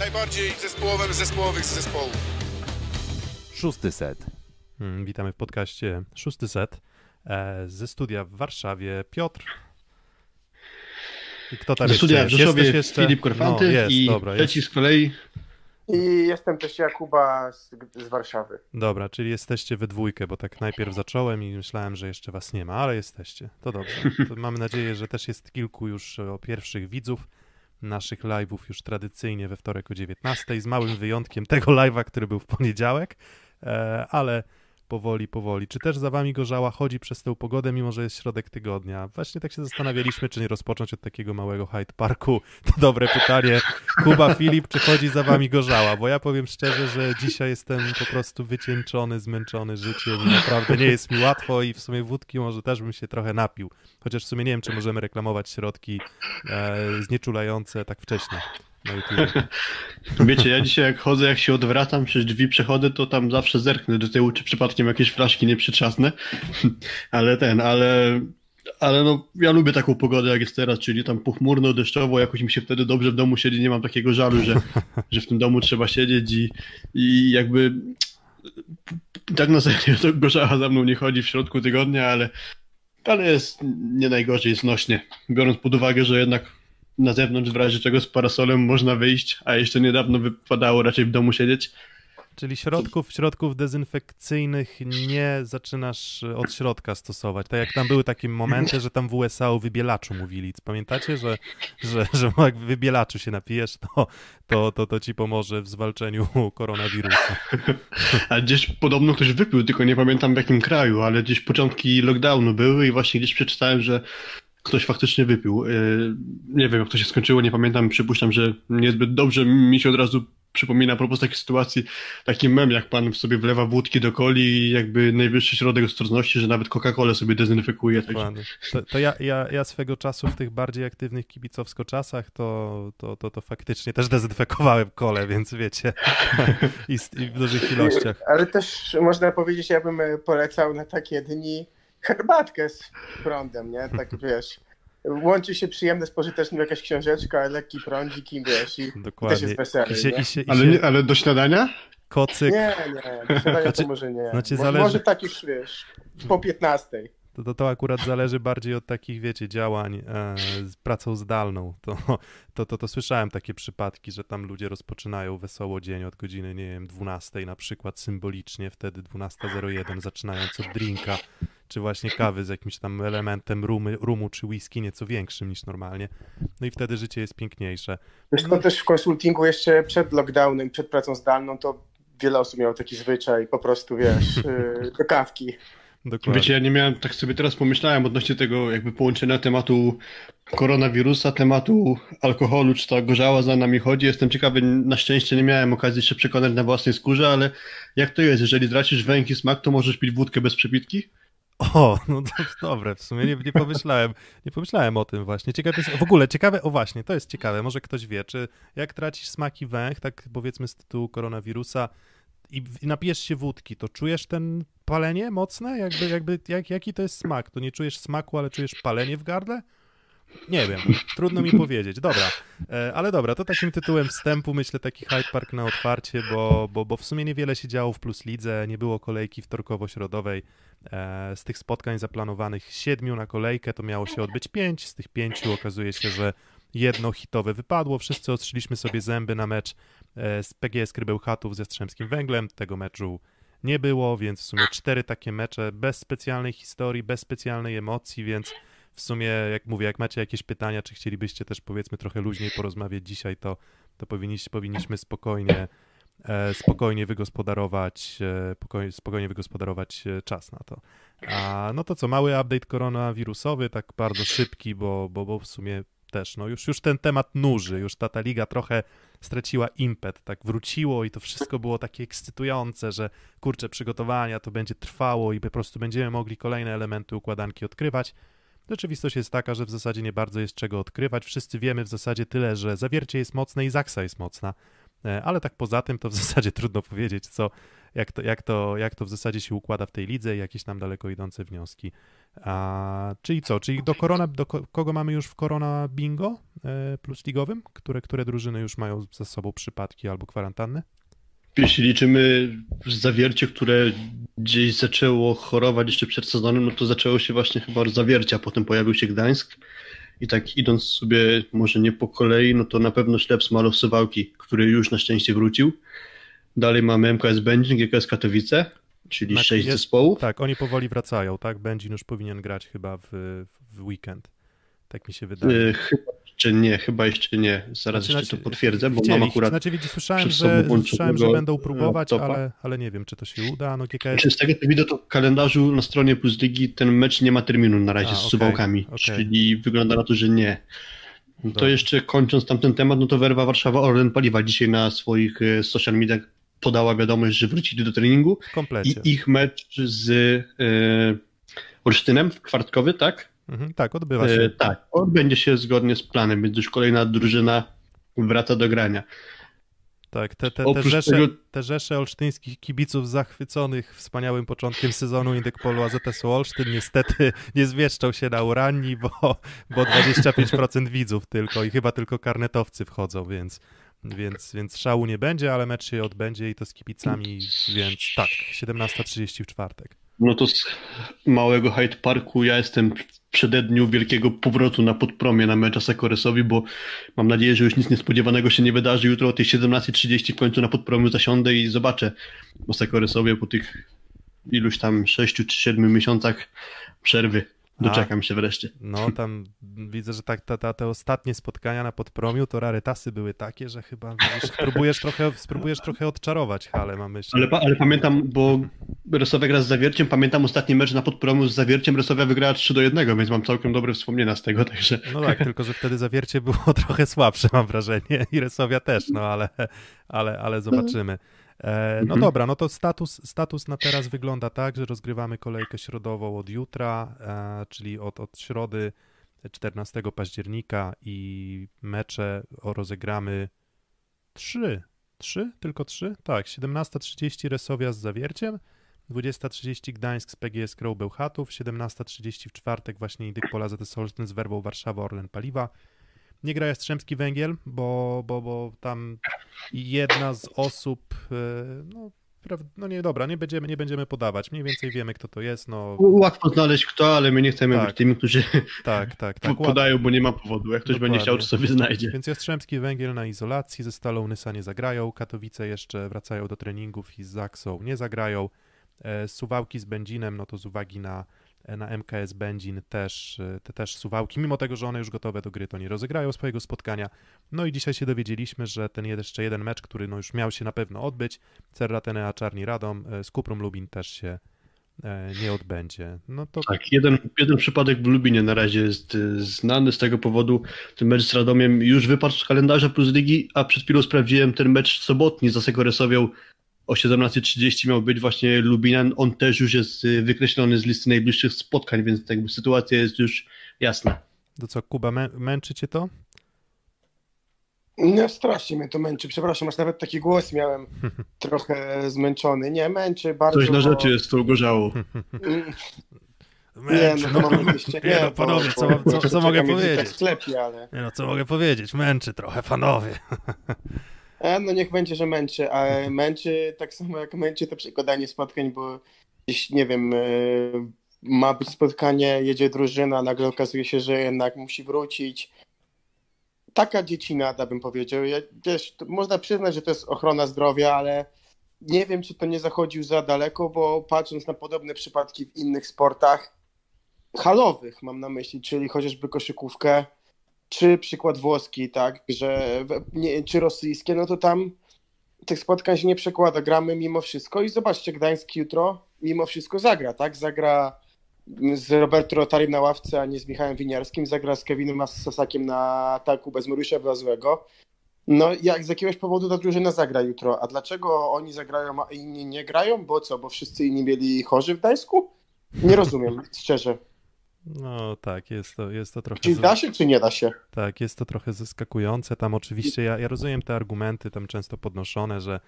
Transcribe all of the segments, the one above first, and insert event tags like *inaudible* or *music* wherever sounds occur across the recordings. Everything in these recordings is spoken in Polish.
najbardziej zespołowym zespołowych z zespołu. Szósty set. Hmm, witamy w podcaście Szósty Set e, ze studia w Warszawie. Piotr. I kto tam Ze jeszcze studia w jest? Rzeszowie jeszcze? Filip Korfanty no, jest, i dobra, trzeci jest. z kolei I jestem też Jakuba z, z Warszawy. Dobra, czyli jesteście we dwójkę, bo tak najpierw zacząłem i myślałem, że jeszcze was nie ma, ale jesteście. To dobrze. *laughs* To mamy nadzieję, że też jest kilku już o pierwszych widzów naszych live'ów już tradycyjnie we wtorek o 19, z małym wyjątkiem tego live'a, który był w poniedziałek, e, ale powoli, powoli. Czy też za wami gorzała chodzi przez tę pogodę, mimo że jest środek tygodnia? Właśnie tak się zastanawialiśmy, czy nie rozpocząć od takiego małego Hyde Parku. *laughs* To dobre pytanie. Kuba, Filip, czy chodzi za wami gorzała? Bo ja powiem szczerze, że dzisiaj jestem po prostu wycieńczony, zmęczony życiem i naprawdę nie jest mi łatwo i w sumie wódki może też bym się trochę napił. Chociaż w sumie nie wiem, czy możemy reklamować środki e, znieczulające tak wcześnie. *laughs* Wiecie, ja dzisiaj jak chodzę, jak się odwracam, przez drzwi przechodzę, to tam zawsze zerknę do tyłu, czy przypadkiem jakieś flaszki nie przytrzasnę. *laughs* ale ten, ale, ale no, ja lubię taką pogodę, jak jest teraz, czyli tam pochmurno, deszczowo, jakoś mi się wtedy dobrze w domu siedzi, nie mam takiego żalu, że, *laughs* że w tym domu trzeba siedzieć i, i jakby tak na serio to gorzała za mną nie chodzi w środku tygodnia, ale, ale jest nie najgorzej znośnie, biorąc pod uwagę, że jednak na zewnątrz w razie czego z parasolem można wyjść, a jeszcze niedawno wypadało raczej w domu siedzieć. Czyli środków, środków dezynfekcyjnych nie zaczynasz od środka stosować. Tak jak tam były takie momenty, że tam w USA o wybielaczu mówili. Pamiętacie, że, że, że jak wybielaczu się napijesz, to, to, to, to ci pomoże w zwalczeniu koronawirusa. A gdzieś podobno ktoś wypił, tylko nie pamiętam w jakim kraju, ale gdzieś początki lockdownu były i właśnie gdzieś przeczytałem, że ktoś faktycznie wypił. Yy, Nie wiem, jak to się skończyło, nie pamiętam. Przypuszczam, że niezbyt dobrze mi się od razu przypomina a propos takiej sytuacji taki mem, jak pan sobie wlewa wódki do coli i jakby najwyższy środek ostrożności, że nawet Coca-Colę sobie dezynfekuje. Także Dokładnie. To, to ja, ja, ja swego czasu w tych bardziej aktywnych kibicowsko-czasach to, to, to, to faktycznie też dezynfekowałem kole, więc wiecie, *laughs* i, i w dużych ilościach. Ale też można powiedzieć, ja bym e, polecał na takie dni herbatkę z prądem, nie? Tak wiesz. Łączy się przyjemne z pożytecznym jakaś książeczka, lekki prądzik i wiesz, i też Dokładnie. jest weselej, I się, nie? i się, i ale, się nie, ale do śniadania? kocyk, Nie, nie, śniadanie Znaczy- to może nie. znaczy Mo- zależy- Może tak już, wiesz, po 15. to, to, to akurat zależy bardziej od takich, wiecie, działań e, z pracą zdalną. To, to, to, to słyszałem takie przypadki, że tam ludzie rozpoczynają wesoło dzień od godziny, nie wiem, 12 na przykład symbolicznie, wtedy 12.01 zaczynając od drinka, czy właśnie kawy z jakimś tam elementem rumy, rumu czy whisky nieco większym niż normalnie. No i wtedy życie jest piękniejsze. Wiesz, to też w konsultingu jeszcze przed lockdownem, przed pracą zdalną, to wiele osób miało taki zwyczaj, po prostu, wiesz, yy, do kawki. Dokładnie. Wiecie, ja nie miałem, tak sobie teraz pomyślałem odnośnie tego jakby połączenia tematu koronawirusa, tematu alkoholu, czy ta gorzała za nami chodzi. Jestem ciekawy, na szczęście nie miałem okazji się przekonać na własnej skórze, ale jak to jest? Jeżeli tracisz węch i smak, to możesz pić wódkę bez przepitki? O, no to dobre, w sumie nie, nie pomyślałem, nie pomyślałem o tym właśnie. Ciekawe jest, w ogóle ciekawe, o właśnie, to jest ciekawe, może ktoś wie, czy jak tracisz smak i węch, tak powiedzmy z tytułu koronawirusa i, napijesz się wódki, to czujesz ten palenie mocne? Jakby, jakby, jak, jaki to jest smak? To nie czujesz smaku, ale czujesz palenie w gardle? Nie wiem, trudno mi powiedzieć. Dobra, e, ale dobra, to takim tytułem wstępu myślę taki Hyde Park na otwarcie, bo, bo, bo w sumie niewiele się działo w Plus Lidze, nie było kolejki wtorkowo-środowej. E, Z tych spotkań zaplanowanych siedmiu na kolejkę to miało się odbyć pięć, z tych pięciu okazuje się, że jedno hitowe wypadło. Wszyscy ostrzyliśmy sobie zęby na mecz e, z PGS Krybełchatów ze Strzemskim Węglem. Tego meczu nie było, więc w sumie cztery takie mecze bez specjalnej historii, bez specjalnej emocji, więc w sumie, jak mówię, jak macie jakieś pytania, czy chcielibyście też powiedzmy trochę luźniej porozmawiać dzisiaj, to, to powinniśmy, powinniśmy spokojnie, e, spokojnie wygospodarować, e, pokoj, spokojnie wygospodarować czas na to. A no to co, mały update koronawirusowy, tak bardzo szybki, bo, bo, bo w sumie też, no już, już ten temat nuży, już ta, ta liga trochę straciła impet, tak wróciło i to wszystko było takie ekscytujące, że kurczę, przygotowania to będzie trwało i po prostu będziemy mogli kolejne elementy układanki odkrywać. Rzeczywistość jest taka, że w zasadzie nie bardzo jest czego odkrywać. Wszyscy wiemy w zasadzie tyle, że zawiercie jest mocne i zaksa jest mocna, E, ale tak poza tym to w *laughs* zasadzie trudno powiedzieć, co, jak to, jak to, jak to w zasadzie się układa w tej lidze i jakieś tam daleko idące wnioski. A, czyli co? Czyli do korona, do ko- kogo mamy już w korona bingo e, plus ligowym? Które, które drużyny już mają za sobą przypadki albo kwarantanny? Jeśli liczymy zawiercie, które gdzieś zaczęło chorować jeszcze przed sezonem, no to zaczęło się właśnie chyba od zawiercia, potem pojawił się Gdańsk i tak idąc sobie może nie po kolei, no to na pewno Śleps Malow Suwałki, który już na szczęście wrócił. Dalej mamy MKS Będzin, GKS Katowice, czyli Znaczy sześć jest- zespołów. Tak, oni powoli wracają, tak? Będzin już powinien grać chyba w, w weekend. Tak mi się wydaje. Y, Chyba jeszcze nie, chyba jeszcze nie. Zaraz Znaczy, jeszcze to znaczy, potwierdzę, bo Chcieli, mam akurat... Znaczy, widzisz, słyszałem, że, słyszałem, że będą próbować, ale, ale nie wiem, czy to się uda. No GKS Znaczy, z tego co widzę, to w kalendarzu na stronie Plus Ligi ten mecz nie ma terminu na razie A, z okej, Suwałkami, okej. czyli wygląda na to, że nie. To jeszcze kończąc tamten temat, no to Werwa Warszawa Orlen Paliwa dzisiaj na swoich e, social mediach podała wiadomość, że wrócili do treningu i ich mecz z e, Olsztynem kwartkowy, tak? Mhm, tak, odbywa się. E, tak, odbędzie się zgodnie z planem, więc już kolejna drużyna wraca do grania. Tak, te, te, te, rzesze, tego- te rzesze olsztyńskich kibiców zachwyconych wspaniałym początkiem sezonu Indykpolu AZS-u Olsztyn niestety nie zmieszczą się na Urani, bo, bo 25% widzów tylko i chyba tylko karnetowcy wchodzą, więc, więc, więc szału nie będzie, ale mecz się odbędzie i to z kibicami, więc tak, 17.30 w czwartek. No to z małego Hyde Parku ja jestem w przededniu wielkiego powrotu na podpromie na mecz Asekoresowi, bo mam nadzieję, że już nic niespodziewanego się nie wydarzy. Jutro o tej 17.30 w końcu na podpromiu zasiądę i zobaczę Asekoresowie po tych iluś tam 6 czy 7 miesiącach przerwy. Doczekam się wreszcie. No tam widzę, że tak, ta, ta, te ostatnie spotkania na podpromiu to rarytasy były takie, że chyba wiesz, *laughs* spróbujesz trochę, spróbujesz trochę odczarować halę, mam myśl. Ale, ale pamiętam, bo Resowia gra z Zawierciem, pamiętam ostatni mecz na podpromiu z Zawierciem, Resowia wygrała 3 do 1, więc mam całkiem dobre wspomnienia z tego, także... No tak, *laughs* tylko że wtedy zawiercie było *laughs* trochę słabsze, mam wrażenie. I Resowia też, no ale, ale, ale zobaczymy. E, no Mhm. dobra, no to status, status na teraz wygląda tak, że rozgrywamy kolejkę środową od jutra, e, czyli od, od środy 14 października i mecze o rozegramy trzy. Trzy? Tylko trzy? Tak, 17.30 Resowia z Zawierciem, 20.30 Gdańsk z PGS Crow Bełchatów, 17.30 w czwartek właśnie Indyk Pola ZS Olsztyn z Werwą Warszawa Orlen Paliwa. Nie gra Jastrzębski Węgiel, bo, bo, bo tam jedna z osób, e, no, no nie, dobra, nie będziemy, nie będziemy podawać, mniej więcej wiemy kto to jest, no Łatwo znaleźć kto, ale my nie chcemy Tak. być tymi, którzy tak, tak, tak. *laughs* podają, bo nie ma powodu. Jak ktoś Dokładnie. będzie chciał, to sobie znajdzie. Więc Jastrzębski Węgiel na izolacji, ze Stalą Nysa nie zagrają, Katowice jeszcze wracają do treningów i z Zaksą nie zagrają. E, Suwałki z Będzinem, no to z uwagi na, na MKS Będzin też, e, te też Suwałki, mimo tego, że one już gotowe do gry, to nie rozegrają swojego spotkania. No i dzisiaj się dowiedzieliśmy, że ten jeszcze jeden mecz, który no już miał się na pewno odbyć, Cerratenea Czarni Radom, e, z Kuprum Lubin też się e, nie odbędzie. No to Tak, jeden, jeden przypadek w Lubinie na razie jest y, znany, z tego powodu ten mecz z Radomiem już wypadł z kalendarza Plus Ligi, a przed chwilą sprawdziłem ten mecz sobotni z Asekoresowią o 17.30 miał być właśnie Lubinan, on też już jest y, wykreślony z listy najbliższych spotkań, więc jakby sytuacja jest już jasna. to co, Kuba, mę- męczy cię to? No strasznie mnie to męczy. Przepraszam, aż nawet taki głos miałem *laughs* trochę zmęczony. Nie, męczy bardzo. Coś na bo- rzeczy jest tą gorzałą. Mm, *laughs* Nie, no to mam na myśli. Nie, Nie, no, bo- panowie, co, bo- co, bo co mogę powiedzieć? W sklepie, ale... Nie no, co mogę powiedzieć? Męczy trochę, panowie. *laughs* E, no niech będzie, że męczy, ale *laughs* męczy tak samo jak męczy to przekładanie spotkań, bo gdzieś, nie wiem, e, ma być spotkanie, jedzie drużyna, nagle okazuje się, że jednak musi wrócić. Taka dziecinada bym powiedział. Ja, wiesz, można przyznać, że to jest ochrona zdrowia, ale nie wiem, czy to nie zachodził za daleko, bo patrząc na podobne przypadki w innych sportach halowych, mam na myśli, czyli chociażby koszykówkę, czy przykład włoski, tak, że nie, czy rosyjskie, no to tam tych spotkań się nie przekłada. Gramy mimo wszystko i zobaczcie, Gdańsk jutro mimo wszystko zagra, tak? Zagra z Roberto Rotari na ławce, a nie z Michałem Winiarskim, zagra z Kevinem Sasakiem na ataku bez Mariusza Wlazłego. No, jak z jakiegoś powodu ta drużyna zagra jutro. A dlaczego oni zagrają, a inni nie grają? Bo co, bo wszyscy inni mieli chorzy w Gdańsku? Nie rozumiem, szczerze. No tak, jest to, jest to trochę... Czy da się, czy nie da się? Tak, jest to trochę zaskakujące. Tam oczywiście ja, ja rozumiem te argumenty tam często podnoszone, że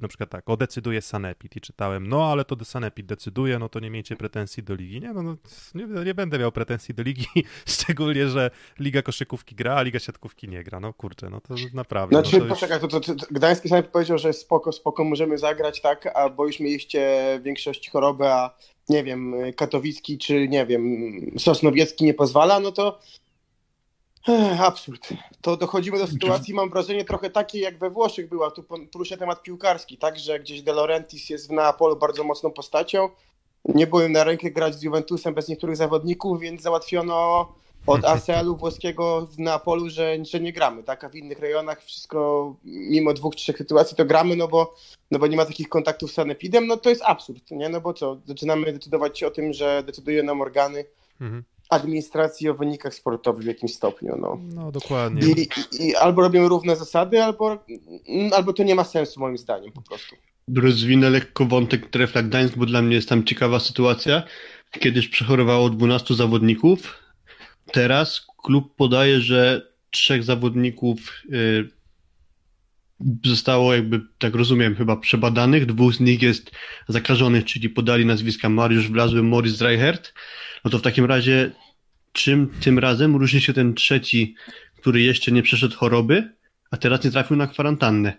na przykład tak, o decyduje Sanepid i czytałem, no ale to Sanepid decyduje, no to nie miejcie pretensji do ligi. Nie, no, no nie, nie, będę miał pretensji do ligi, *laughs* szczególnie, że Liga Koszykówki gra, a Liga Siatkówki nie gra. No kurczę, no to naprawdę. Znaczy, no to poczekaj, to, to, to, Gdański Sanepid powiedział, że spoko, spoko, możemy zagrać, tak, a bo już mieliście większość choroby, a nie wiem, Katowicki czy nie wiem, Sosnowiecki nie pozwala, no to Ech, absurd. To dochodzimy do sytuacji, mam wrażenie, trochę takiej jak we Włoszech była. Tu poruszę temat piłkarski, tak, że gdzieś De Laurentiis jest w Neapolu bardzo mocną postacią. Nie byłem na rękę grać z Juventusem bez niektórych zawodników, więc załatwiono od *laughs* ACL-u włoskiego w Neapolu, że, że nie gramy, tak? A w innych rejonach wszystko, mimo dwóch, trzech sytuacji, to gramy, no bo, no bo nie ma takich kontaktów z sanepidem, no to jest absurd, nie? No bo co, zaczynamy decydować o tym, że decyduje nam organy mhm. Administracji o wynikach sportowych w jakimś stopniu, no. No, dokładnie. I, i, albo robimy równe zasady, albo, albo to nie ma sensu moim zdaniem po prostu. Rozwinę lekko wątek Trefla Gdańsk, bo dla mnie jest tam ciekawa sytuacja. Kiedyś przechorowało 12 zawodników, Teraz klub podaje, że trzech zawodników y, zostało jakby, tak rozumiem, chyba przebadanych. Dwóch z nich jest zakażonych, czyli podali nazwiska Mariusz Wlazły, Morris Reichert. No to w takim razie czym tym razem różni się ten trzeci, który jeszcze nie przeszedł choroby, a teraz nie trafił na kwarantannę?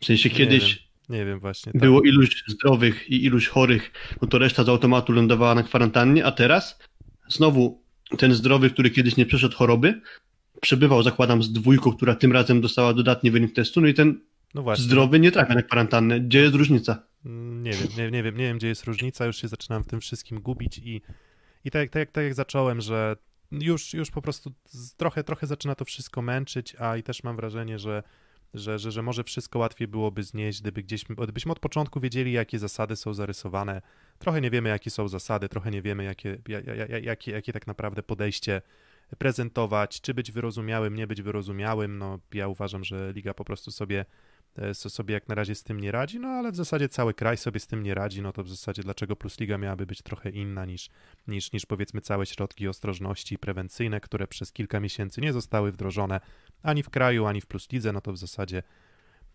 W sensie kiedyś nie wiem, nie wiem właśnie. Tak. Było iluś zdrowych i iluś chorych, no to reszta z automatu lądowała na kwarantannie, a teraz znowu ten zdrowy, który kiedyś nie przeszedł choroby, przebywał, zakładam, z dwójką, która tym razem dostała dodatni wynik testu, no i ten no zdrowy nie trafia na kwarantannę. Gdzie jest różnica? Mm, nie wiem, nie, nie, wiem, nie wiem, gdzie jest różnica, już się zaczynam w tym wszystkim gubić i, i tak, tak, tak jak zacząłem, że już, już po prostu trochę, trochę zaczyna to wszystko męczyć, a i też mam wrażenie, że że, że, że może wszystko łatwiej byłoby znieść, gdyby gdzieś, gdybyśmy od początku wiedzieli, jakie zasady są zarysowane. Trochę nie wiemy, jakie są zasady, trochę nie wiemy, jakie, jakie, jakie tak naprawdę podejście prezentować, czy być wyrozumiałym, nie być wyrozumiałym. No, ja uważam, że liga po prostu sobie E, sobie jak na razie z tym nie radzi, no ale w zasadzie cały kraj sobie z tym nie radzi, no to w zasadzie dlaczego Plus Liga miałaby być trochę inna niż, niż, niż powiedzmy całe środki ostrożności prewencyjne, które przez kilka miesięcy nie zostały wdrożone ani w kraju, ani w Plus Lidze, no to w zasadzie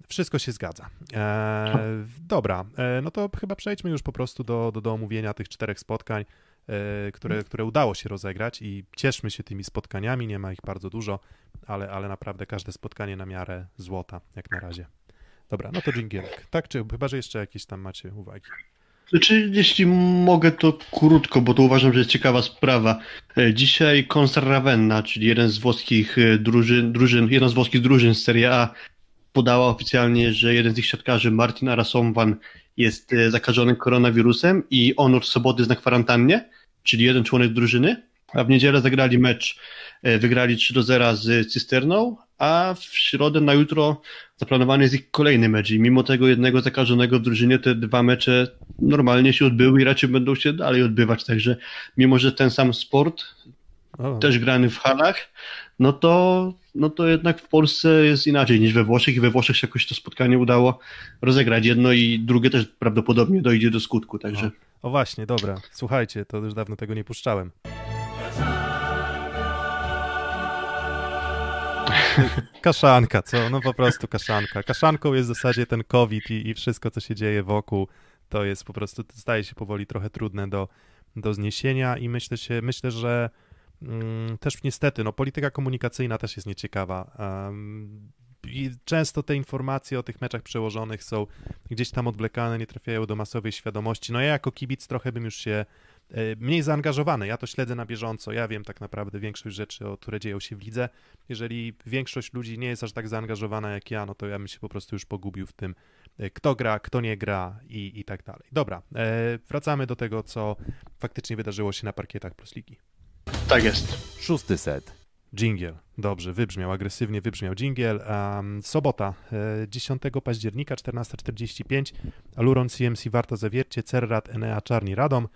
wszystko się zgadza. E, dobra, e, no to chyba przejdźmy już po prostu do, do, do omówienia tych czterech spotkań, które, które udało się rozegrać i cieszmy się tymi spotkaniami, nie ma ich bardzo dużo, ale, ale naprawdę każde spotkanie na miarę złota, jak na razie. Dobra, no to dżingielek. Tak, czy chyba, że jeszcze jakieś tam macie uwagi? Znaczy, jeśli mogę, to krótko, bo to uważam, że jest ciekawa sprawa. E, dzisiaj Konsar Ravenna, czyli jeden z włoskich e, drużyn, drużyn, jedna z włoskich drużyn z Serie A, podała oficjalnie, że jeden z ich siatkarzy, Martin Arasomwan, jest e, zakażony koronawirusem i on od soboty jest na kwarantannie, czyli jeden członek drużyny, a w niedzielę zagrali mecz, wygrali 3 do 0 z Cysterną, a w środę na jutro zaplanowany jest ich kolejny mecz i mimo tego jednego zakażonego w drużynie te dwa mecze normalnie się odbyły i raczej będą się dalej odbywać, także mimo, że ten sam sport o. też grany w halach, no to, no to jednak w Polsce jest inaczej niż we Włoszech i we Włoszech się jakoś to spotkanie udało rozegrać. Jedno i drugie też prawdopodobnie dojdzie do skutku, także... O, o właśnie, dobra. Słuchajcie, to już dawno tego nie puszczałem. *laughs* Kaszanka, co? No po prostu kaszanka. Kaszanką jest w zasadzie ten COVID i, i wszystko, co się dzieje wokół, to jest po prostu, staje się powoli trochę trudne do, do zniesienia i myślę, się, myślę że też niestety, no polityka komunikacyjna też jest nieciekawa. I często te informacje o tych meczach przełożonych są gdzieś tam odwlekane, nie trafiają do masowej świadomości. No ja jako kibic trochę bym już się E, mniej zaangażowany. Ja to śledzę na bieżąco, ja wiem tak naprawdę większość rzeczy, które dzieją się w lidze. Jeżeli większość ludzi nie jest aż tak zaangażowana jak ja, no to ja bym się po prostu już pogubił w tym, e, kto gra, kto nie gra i, i tak dalej. Dobra, e, wracamy do tego, co faktycznie wydarzyło się na parkietach Plus Ligi. Tak jest. Szósty set. Dżingiel. Dobrze, wybrzmiał, agresywnie wybrzmiał dżingiel. Um, sobota, 10 października, 14.45. Aluron CMC Warta Zawiercie, Cerrat Enea Czarni Radom.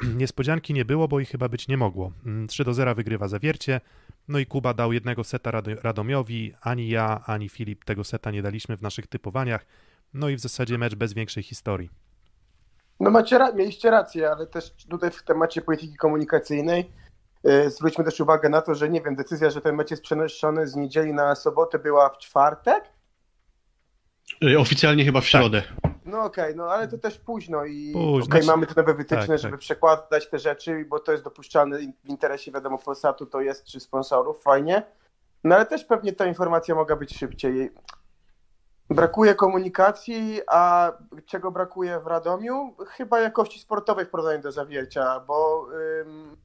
*clears throat* Niespodzianki nie było, bo ich chyba być nie mogło. 3 mm, do 0 wygrywa zawiercie. No i Kuba dał jednego seta Radomiowi. Ani ja, ani Filip tego seta nie daliśmy w naszych typowaniach. No i w zasadzie mecz bez większej historii. No macie, mieliście rację, ale też tutaj w temacie polityki komunikacyjnej zwróćmy też uwagę na to, że nie wiem, decyzja, że ten mecz jest przenoszony z niedzieli na sobotę była w czwartek? Y, Oficjalnie chyba w środę. No okej, no ale to też późno i Późno. Znaczy- mamy te nowe wytyczne, tak, żeby tak. przekładać te rzeczy, bo to jest dopuszczalne w interesie, wiadomo, Polsatu to jest, czy sponsorów, fajnie. No ale też pewnie ta informacja mogła być szybciej. Brakuje komunikacji, a czego brakuje w Radomiu? Chyba jakości sportowej w porównaniu do Zawiercia, bo ym,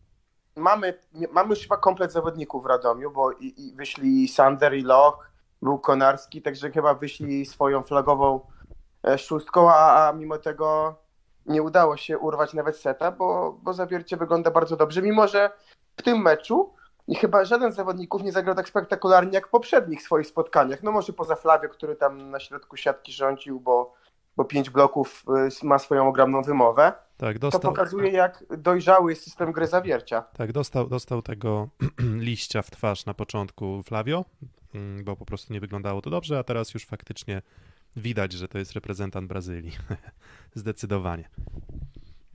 mamy, mamy już chyba komplet zawodników w Radomiu, bo i, i wyszli Sander i Loch, był Konarski, także chyba wyszli swoją flagową e, szóstką, a, a mimo tego nie udało się urwać nawet seta, bo, bo Zawiercie wygląda bardzo dobrze, mimo że w tym meczu chyba żaden z zawodników nie zagrał tak spektakularnie jak w poprzednich swoich spotkaniach. No może poza Flavio, który tam na środku siatki rządził, bo, bo pięć bloków y, ma swoją ogromną wymowę. Tak, To dostał, pokazuje, jak dojrzały jest system gry Zawiercia. tak, dostał, dostał tego *clears throat* liścia w twarz na początku Flavio, mm, bo po prostu nie wyglądało to dobrze, a teraz już faktycznie widać, że to jest reprezentant Brazylii. *laughs* Zdecydowanie.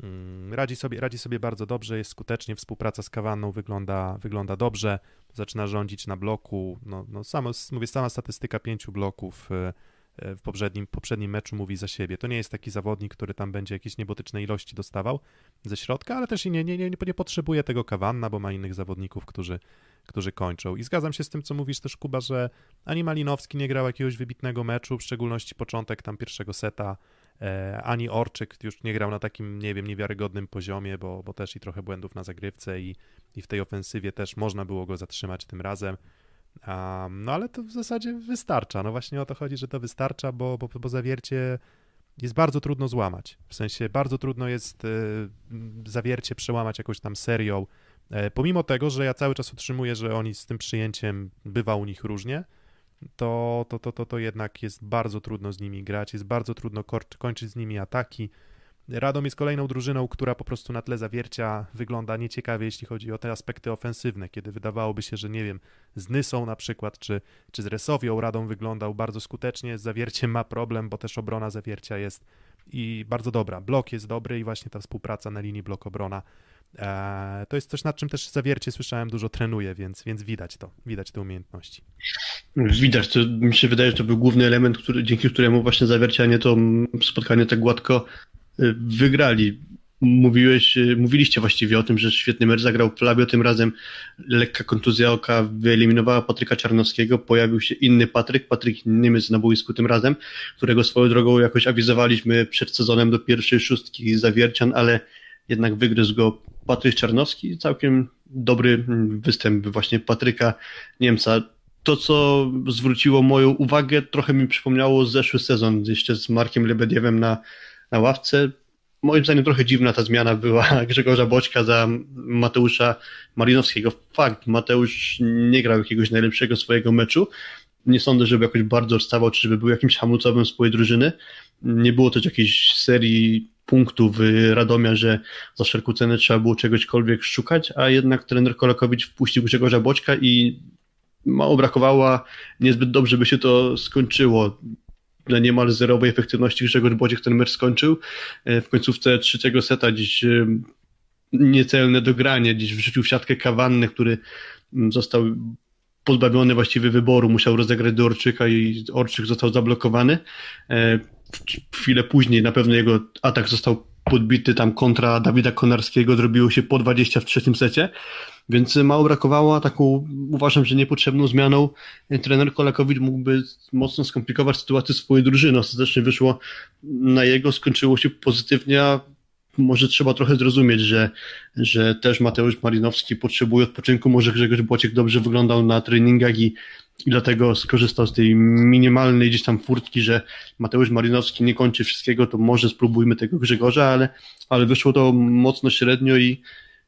Mm, Radzi sobie, radzi sobie bardzo dobrze, jest skutecznie, współpraca z Kawanną wygląda, wygląda dobrze, zaczyna rządzić na bloku, no, no samo, mówię, sama statystyka pięciu bloków e, w poprzednim, poprzednim meczu mówi za siebie. To nie jest taki zawodnik, który tam będzie jakieś niebotyczne ilości dostawał ze środka, ale też i nie, nie, nie, nie potrzebuje tego Kawanna, bo ma innych zawodników, którzy, którzy kończą. I zgadzam się z tym, co mówisz też, Kuba, że ani Malinowski nie grał jakiegoś wybitnego meczu, w szczególności początek tam pierwszego seta, e, ani Orczyk już nie grał na takim, nie wiem, niewiarygodnym poziomie, bo, bo też i trochę błędów na zagrywce i, i w tej ofensywie też można było go zatrzymać tym razem. Um, no ale to w zasadzie wystarcza. No właśnie o to chodzi, że to wystarcza, bo, bo, bo zawiercie jest bardzo trudno złamać. W sensie bardzo trudno jest y, zawiercie przełamać jakąś tam serią. E, pomimo tego, że ja cały czas utrzymuję, że oni z tym przyjęciem bywa u nich różnie, to, to, to, to, to jednak jest bardzo trudno z nimi grać, jest bardzo trudno kończyć z nimi ataki. Radom jest kolejną drużyną, która po prostu na tle zawiercia wygląda nieciekawie, jeśli chodzi o te aspekty ofensywne, kiedy wydawałoby się, że nie wiem, z Nysą na przykład, czy, czy z Resowią Radom wyglądał bardzo skutecznie, z zawierciem ma problem, bo też obrona zawiercia jest i bardzo dobra. Blok jest dobry i właśnie ta współpraca na linii blok-obrona e, to jest coś, nad czym też zawiercie słyszałem dużo trenuje, więc, więc widać to, widać te umiejętności. Widać, to mi się wydaje, że to był główny element, który, dzięki któremu właśnie zawiercianie to spotkanie tak gładko wygrali. Mówiłeś, y, mówiliście właściwie o tym, że świetny mecz zagrał Flavio, tym razem lekka kontuzja oka wyeliminowała Patryka Czarnowskiego, pojawił się inny Patryk, Patryk Niemiec na boisku tym razem, którego swoją drogą jakoś awizowaliśmy przed sezonem do pierwszej szóstki zawiercian, ale jednak wygryzł go Patryk Czarnowski, całkiem dobry mm, występ właśnie Patryka Niemca. To, co zwróciło moją uwagę, trochę mi przypomniało zeszły sezon jeszcze z Markiem Lebediewem na, na ławce. Moim zdaniem trochę dziwna ta zmiana była *laughs* Grzegorza Boćka za Mateusza Malinowskiego. Fakt, Mateusz nie grał jakiegoś najlepszego swojego meczu. Nie sądzę, żeby jakoś bardzo odstawał, czy żeby był jakimś hamulcowym swojej drużyny. Nie było też jakiejś serii punktów Radomia, że za wszelką cenę trzeba było czegośkolwiek szukać, a jednak trener Kolakowicz wpuścił Grzegorza Boćka i mało brakowało, niezbyt dobrze by się to skończyło. Na niemal zerowej efektywności Grzegorz Bodziek ten mecz skończył. W końcówce trzeciego seta dziś niecelne dogranie, dziś wrzucił w siatkę kawanny, który został pozbawiony właściwie wyboru, musiał rozegrać do Orczyka i Orczyk został zablokowany. Chwilę później na pewno jego atak został podbity tam kontra Dawida Konarskiego, zrobiło się po 20 w trzecim secie, więc mało brakowało, taką uważam, że niepotrzebną zmianą trener Kolakowicz mógłby mocno skomplikować sytuację swojej drużyny. Ostatecznie wyszło na jego, skończyło się pozytywnie, a może trzeba trochę zrozumieć, że, że też Mateusz Marinowski potrzebuje odpoczynku, może Grzegorz Bociek dobrze wyglądał na treningach i, i dlatego skorzystał z tej minimalnej gdzieś tam furtki, że Mateusz Marinowski nie kończy wszystkiego, to może spróbujmy tego Grzegorza, ale, ale wyszło to mocno średnio i,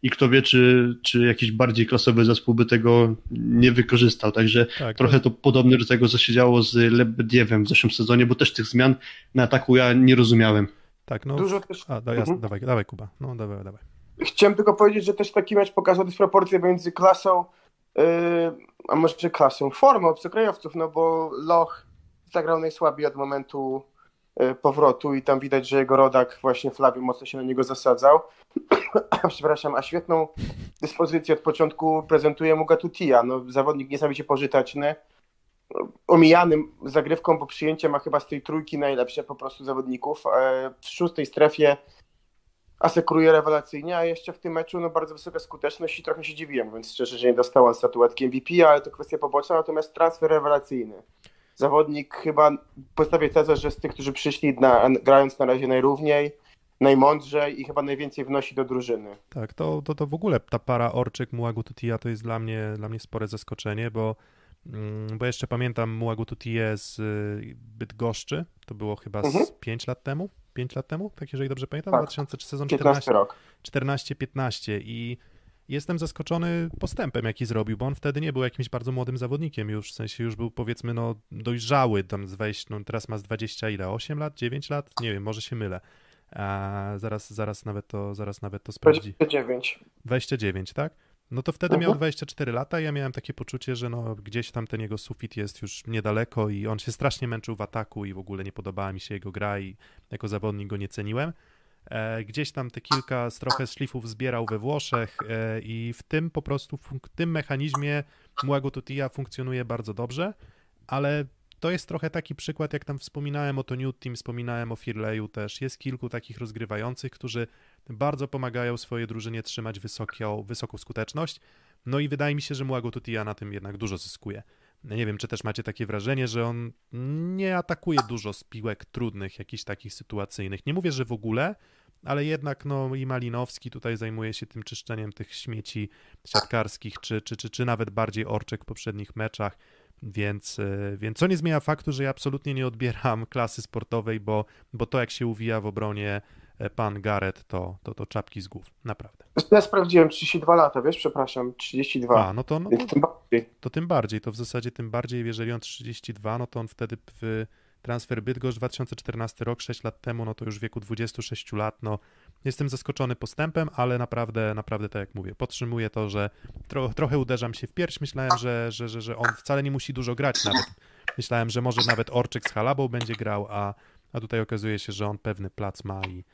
i kto wie, czy, czy jakiś bardziej klasowy zespół by tego nie wykorzystał. Także tak, trochę to podobne do tego, co się działo z Lebediewem w zeszłym sezonie, bo też tych zmian na ataku ja nie rozumiałem. Tak, no. Dużo też... A, da, jasne, mhm. dawaj, dawaj Kuba. No, dawaj, dawaj. Chciałem tylko powiedzieć, że też taki mecz pokazał dysproporcję między klasą, yy, a może klasą, formą obcokrajowców, no bo Loch zagrał najsłabiej od momentu powrotu i tam widać, że jego rodak właśnie Flavio mocno się na niego zasadzał. *coughs* Przepraszam, a świetną dyspozycję od początku prezentuje mu Gatutia, no zawodnik niesamowicie pożyteczny. omijanym zagrywką, bo przyjęcie ma chyba z tej trójki najlepsze po prostu zawodników. E, w szóstej strefie asekuruje rewelacyjnie, a jeszcze w tym meczu no, bardzo wysoka skuteczność i trochę się dziwiłem, więc szczerze, że nie dostała statuetki MVP, ale to kwestia poboczna, natomiast transfer rewelacyjny. Zawodnik chyba, postawię tezę, że z tych, którzy przyszli na, grając na razie najrówniej, najmądrzej i chyba najwięcej wnosi do drużyny. Tak, to, to, to w ogóle ta para Orczyk, Muagu Tutia to jest dla mnie, dla mnie spore zaskoczenie, bo, mm, bo jeszcze pamiętam Muagu Tutię z y, Bydgoszczy, to było chyba mhm. z 5 lat temu, 5 lat temu, tak jeżeli dobrze pamiętam, tak. 2000 sezon 14, 14-15 i jestem zaskoczony postępem, jaki zrobił, bo on wtedy nie był jakimś bardzo młodym zawodnikiem już, w sensie już był powiedzmy no dojrzały tam z wejść, no teraz ma z 20 ile, 8 lat, 9 lat, nie wiem, może się mylę. A zaraz, zaraz nawet to, zaraz nawet to sprawdzi. 29. 29, tak? No to wtedy -huh. miał 24 lata i ja miałem takie poczucie, że no gdzieś tam ten jego sufit jest już niedaleko i on się strasznie męczył w ataku i w ogóle nie podobała mi się jego gra i jako zawodnik go nie ceniłem. E, gdzieś tam te kilka trochę szlifów zbierał we Włoszech e, i w tym po prostu, w tym mechanizmie Muago Tutia funkcjonuje bardzo dobrze, ale to jest trochę taki przykład, jak tam wspominałem o New Team, wspominałem o Firleju też. Jest kilku takich rozgrywających, którzy bardzo pomagają swojej drużynie trzymać wysoką, wysoką skuteczność. No i wydaje mi się, że Muago Tutia na tym jednak dużo zyskuje. Nie wiem, czy też macie takie wrażenie, że on nie atakuje dużo z piłek trudnych, jakichś takich sytuacyjnych. Nie mówię, że w ogóle, ale jednak no i Malinowski tutaj zajmuje się tym czyszczeniem tych śmieci siatkarskich, czy, czy, czy, czy nawet bardziej Orczek w poprzednich meczach. Więc, e, więc co nie zmienia faktu, że ja absolutnie nie odbieram klasy sportowej, bo, bo to jak się uwija w obronie pan Gareth, to, to, to czapki z głów, naprawdę. Ja sprawdziłem 32 lata, wiesz, przepraszam, 32. A, no to, no tym bardziej. to tym bardziej, to w zasadzie tym bardziej, jeżeli on 32, no to on wtedy w transfer Bydgoszcz 2014 rok, 6 lat temu, no to już w wieku 26 lat, no jestem zaskoczony postępem, ale naprawdę, naprawdę tak jak mówię, podtrzymuję to, że tro, trochę uderzam się w pierś, myślałem, że, że, że, że on wcale nie musi dużo grać nawet, myślałem, że może nawet Orczyk z Halabą będzie grał, a, a tutaj okazuje się, że on pewny plac ma i,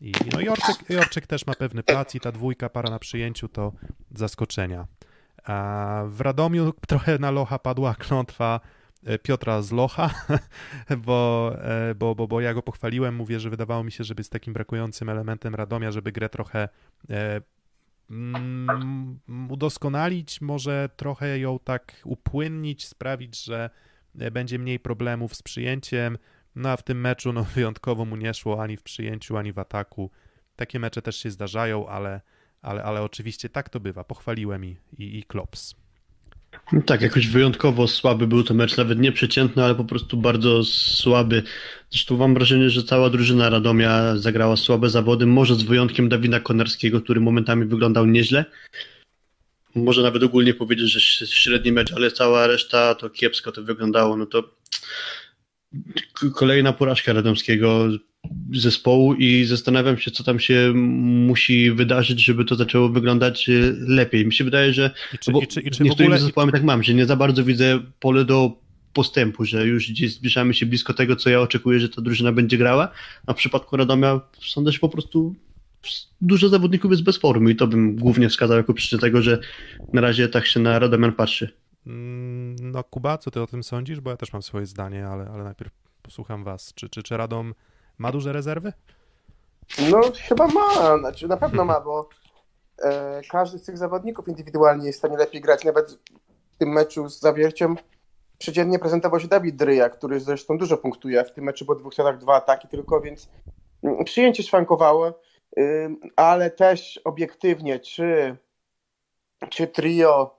i, no i Orczyk, i Orczyk też ma pewny plac i ta dwójka para na przyjęciu to zaskoczenia. A w Radomiu trochę na Locha padła klątwa E, Piotra Zlocha, *laughs* bo, e, bo, bo, bo ja go pochwaliłem, mówię, że wydawało mi się, żeby z takim brakującym elementem Radomia, żeby grę trochę e, mm, udoskonalić, może trochę ją tak upłynnić, sprawić, że będzie mniej problemów z przyjęciem, no a w tym meczu no, wyjątkowo mu nie szło ani w przyjęciu, ani w ataku. Takie mecze też się zdarzają, ale, ale, ale oczywiście tak to bywa. Pochwaliłem i, i, i Klops. No tak, jakoś wyjątkowo słaby był to mecz, nawet nie przeciętny, ale po prostu bardzo słaby. Zresztą mam wrażenie, że cała drużyna Radomia zagrała słabe zawody, może z wyjątkiem Dawida Konarskiego, który momentami wyglądał nieźle. Może nawet ogólnie powiedzieć, że średni mecz, ale cała reszta to kiepsko to wyglądało. No to kolejna porażka Radomskiego zespołu i zastanawiam się, co tam się musi wydarzyć, żeby to zaczęło wyglądać e, lepiej. Mi się wydaje, że I czy, i czy, i czy niektórymi ogóle... zespołami tak mam, że nie za bardzo widzę pole do postępu, że już gdzieś zbliżamy się blisko tego, co ja oczekuję, że ta drużyna będzie grała, a w przypadku Radomia sądzę, że po prostu dużo zawodników jest bez formy i to bym głównie wskazał jako przyczynę tego, że na razie tak się na Radomian patrzy. Mm, no Kuba, co ty o tym sądzisz? Bo ja też mam swoje zdanie, ale, ale najpierw posłucham was. Czy, czy, czy Radom ma duże rezerwy? No chyba ma, znaczy na pewno ma, bo e, każdy z tych zawodników indywidualnie jest w stanie lepiej grać. Nawet w tym meczu z Zawierciem przeciętnie prezentował się Dawid Dryja, który zresztą dużo punktuje. W tym meczu było dwóch setach dwa ataki tylko, więc mm, przyjęcie szwankowało, ale też obiektywnie, czy, czy trio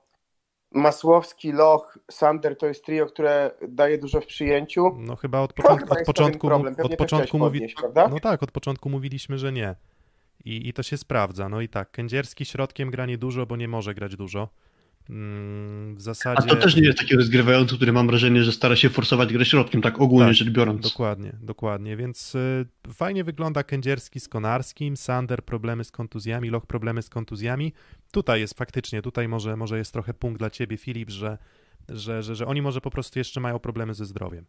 Masłowski, Loch, Sander to jest trio, które daje dużo w przyjęciu. No chyba od, początku, od początku, od początku mówi... No tak, od początku mówiliśmy, że nie. I, I to się sprawdza. No i tak, Kędzierski środkiem gra niedużo, bo nie może grać dużo. Mm, w zasadzie... A to też nie jest taki rozgrywający, który mam wrażenie, że stara się forsować grę środkiem, tak ogólnie tak, rzecz biorąc. Dokładnie, dokładnie, więc y, fajnie wygląda Kędzierski z Konarskim, Sander problemy z kontuzjami, Loch problemy z kontuzjami. Tutaj jest faktycznie, tutaj może, może jest trochę punkt dla ciebie, Filip, że, że, że, że oni może po prostu jeszcze mają problemy ze zdrowiem.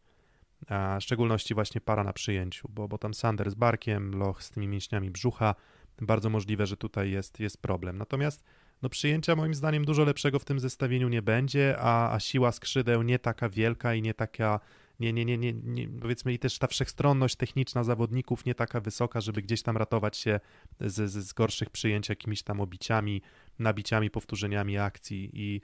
A w szczególności właśnie para na przyjęciu, bo, bo tam Sander z barkiem, Loch z tymi mięśniami brzucha, bardzo możliwe, że tutaj jest, jest problem. Natomiast no przyjęcia moim zdaniem dużo lepszego w tym zestawieniu nie będzie, a, a siła skrzydeł nie taka wielka i nie taka, nie, nie, nie, nie, nie, powiedzmy i też ta wszechstronność techniczna zawodników nie taka wysoka, żeby gdzieś tam ratować się z, z, z gorszych przyjęć jakimiś tam obiciami, nabiciami, powtórzeniami akcji i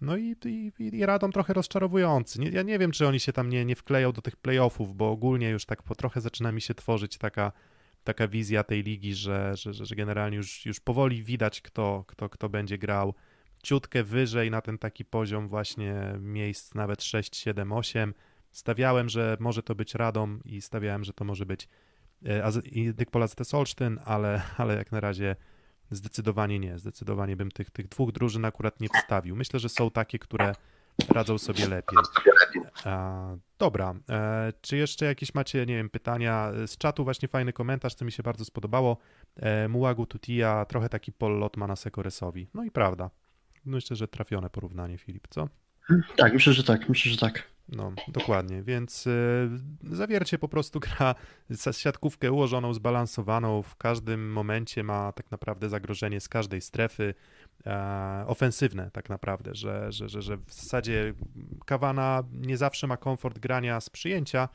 no i, i, i Radom trochę rozczarowujący. Nie, ja nie wiem, czy oni się tam nie, nie wkleją do tych playoffów, bo ogólnie już tak po trochę zaczyna mi się tworzyć taka, taka wizja tej ligi, że, że, że generalnie już, już powoli widać, kto, kto, kto będzie grał ciutkę wyżej na ten taki poziom właśnie miejsc nawet 6, 7, 8. Stawiałem, że może to być Radom i stawiałem, że to może być e, Dykpol AZS Olsztyn, ale, ale jak na razie Zdecydowanie nie. Zdecydowanie bym tych, tych dwóch drużyn akurat nie wstawił. Myślę, że są takie, które radzą sobie lepiej. E, dobra. E, czy jeszcze jakieś macie, nie wiem, pytania z czatu? Właśnie fajny komentarz, co mi się bardzo spodobało. E, Mułagu Tutia, trochę taki Paul Lotmana Sekoresowi. No i prawda. Myślę, że trafione porównanie, Filip, co? Tak, myślę, że tak. Myślę, że tak. No, dokładnie, więc y, zawiercie po prostu gra siatkówkę ułożoną, zbalansowaną, w każdym momencie ma tak naprawdę zagrożenie z każdej strefy, e, ofensywne tak naprawdę, że, że, że, że w zasadzie Kawana nie zawsze ma komfort grania z przyjęcia,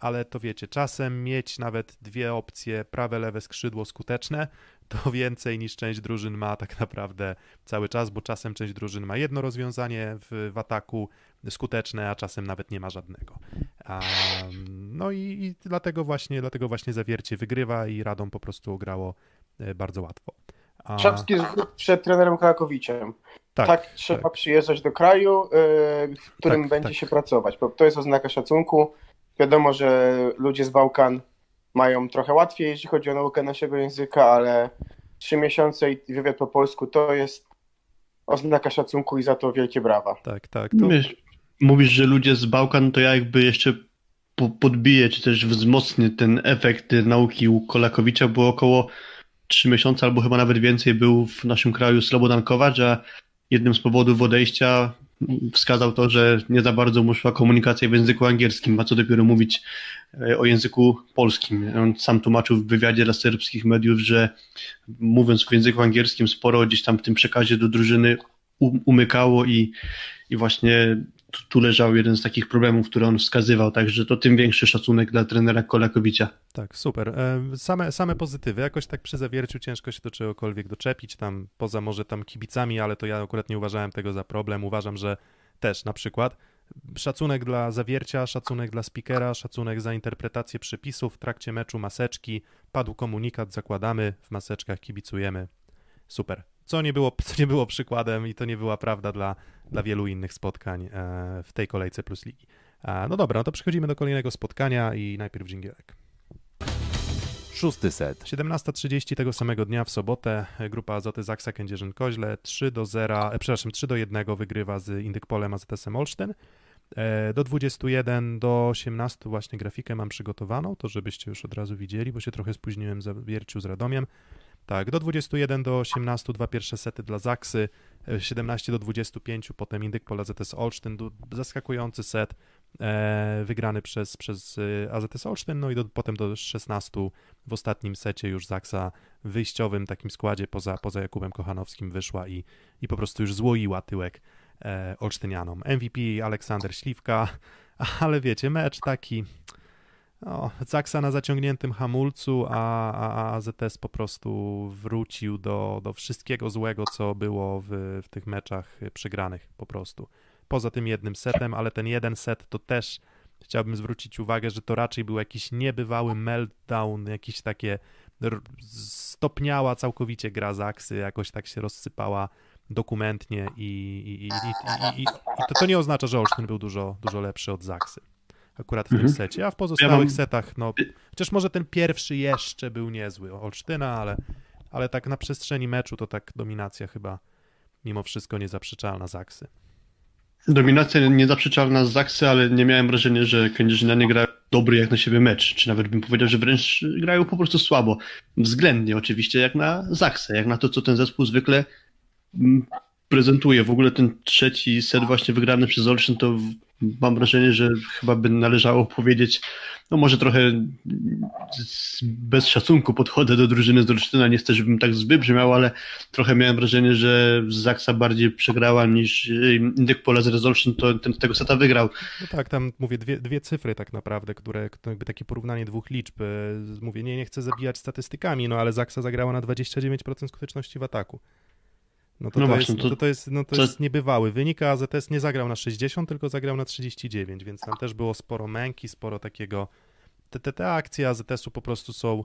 ale to wiecie, czasem mieć nawet dwie opcje, prawe, lewe skrzydło skuteczne, to *laughs* więcej niż część drużyn ma tak naprawdę cały czas, bo czasem część drużyn ma jedno rozwiązanie w, w ataku skuteczne, a czasem nawet nie ma żadnego. No i, i, dlatego właśnie dlatego właśnie zawiercie wygrywa i Radom po prostu grało e, bardzo łatwo. A... Szapski przed trenerem Krakowiciem. Tak, tak trzeba tak. przyjeżdżać do kraju, yy, w którym tak, będzie tak. się pracować, bo to jest oznaka szacunku. Wiadomo, że ludzie z Bałkan mają trochę łatwiej, jeśli chodzi o naukę naszego języka, ale trzy miesiące i wywiad po polsku to jest oznaka szacunku i za to wielkie brawa. Tak, tak. To... Wiesz, mówisz, że ludzie z Bałkan, to ja jakby jeszcze podbiję, czy też wzmocnię ten efekt nauki u Kolakowicza, bo około trzy miesiące albo chyba nawet więcej był w naszym kraju Slobodan Kowacz, a jednym z powodów odejścia wskazał to, że nie za bardzo mu szła komunikacja w języku angielskim, a co dopiero mówić e, o języku polskim. On sam tłumaczył w wywiadzie dla serbskich mediów, że mówiąc w języku angielskim sporo gdzieś tam w tym przekazie do drużyny umykało i, i właśnie tu leżał jeden z takich problemów, które on wskazywał, także to tym większy szacunek dla trenera Kolakowicza. Tak, super. E, same, same pozytywy. Jakoś tak przy zawierciu ciężko się do czegokolwiek doczepić, tam poza może tam kibicami, ale to ja akurat nie uważałem tego za problem. Uważam, że też na przykład szacunek dla zawiercia, szacunek dla speakera, szacunek za interpretację przepisów w trakcie meczu, maseczki, padł komunikat, zakładamy, w maseczkach kibicujemy. Super co nie było, co nie było przykładem i to nie była prawda dla, dla wielu innych spotkań e, w tej kolejce Plus Ligi. No dobra, no to przechodzimy do kolejnego spotkania i najpierw dżingielek. Szósty set. 17.30 tego samego dnia w sobotę grupa Azoty Zaksa Kędzierzyn-Koźle 3 do 0, e, przepraszam, 3 do 1 wygrywa z Indykpolem AZS-em Olsztyn. E, do 21 do 18 właśnie grafikę mam przygotowaną, to żebyście już od razu widzieli, bo się trochę spóźniłem za wierciu z Radomiem. Tak, do 21 do 18 dwa pierwsze sety dla Zaksy, 17 e, do 25 potem Indyk Pol AZS Olsztyn, zaskakujący set e, wygrany przez, przez e, AZS Olsztyn, no i do, potem do 16 w ostatnim secie już Zaksa w wyjściowym takim składzie poza, poza Jakubem Kochanowskim wyszła i, i po prostu już złoiła tyłek e, Olsztynianom. MVP Aleksander Śliwka, *laughs* ale wiecie, mecz taki no, Zaksa na zaciągniętym hamulcu, a, a, a ZS po prostu wrócił do, do wszystkiego złego, co było w, w tych meczach przegranych po prostu. Poza tym jednym setem, ale ten jeden set to też chciałbym zwrócić uwagę, że to raczej był jakiś niebywały meltdown, jakiś takie stopniała całkowicie gra Zaksy, jakoś tak się rozsypała dokumentnie i, i, i, i, i, to, to nie oznacza, że Olsztyn był dużo, dużo lepszy od Zaksy akurat w mhm. tym secie, a w pozostałych ja mam... setach, no, chociaż może ten pierwszy jeszcze był niezły, Olsztyna, ale, ale tak na przestrzeni meczu to tak dominacja chyba mimo wszystko niezaprzeczalna Zaksy. Dominacja niezaprzeczalna z Zaksy, ale nie miałem wrażenia, że Kędzierzynianie grają dobry jak na siebie mecz, czy nawet bym powiedział, że wręcz grają po prostu słabo. Względnie oczywiście jak na Zaksę, jak na to, co ten zespół zwykle mm, prezentuje. W ogóle ten trzeci set właśnie wygrany przez Olsztyn, to mam wrażenie, że chyba by należało powiedzieć, no może trochę bez szacunku podchodzę do drużyny z Olsztyna, nie chcę, żebym tak wybrzmiał, ale trochę miałem wrażenie, że Zaksa bardziej przegrała niż Indyk Pola z Olsztyn to ten, tego seta wygrał. No tak, tam mówię dwie, dwie cyfry tak naprawdę, które jakby takie porównanie dwóch liczb. Mówię, nie, nie chcę zabijać statystykami, no ale Zaksa zagrała na 29% skuteczności w ataku. No to, no to, właśnie, jest, to, to, to, jest, no to, jest niebywały wynik, a AZS nie zagrał na 60, tylko zagrał na 39, więc tam też było sporo męki, sporo takiego... Te, te, te akcje AZS-u po prostu są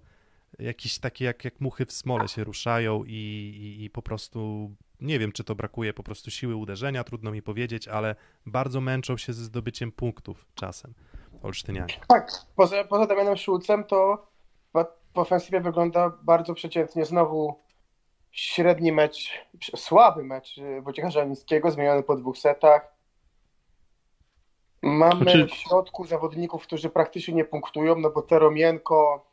jakieś takie jak, jak muchy w smole się ruszają i, i, i po prostu nie wiem, czy to brakuje po prostu siły uderzenia, trudno mi powiedzieć, ale bardzo męczą się ze zdobyciem punktów czasem Olsztynianie. Tak, poza, poza Damianem Szulcem to w, w ofensywie wygląda bardzo przeciętnie. Znowu średni mecz, słaby mecz Wojciecha Żanińskiego, zmieniony po dwóch setach. Mamy znaczy... w środku zawodników, którzy praktycznie nie punktują, no bo Teromienko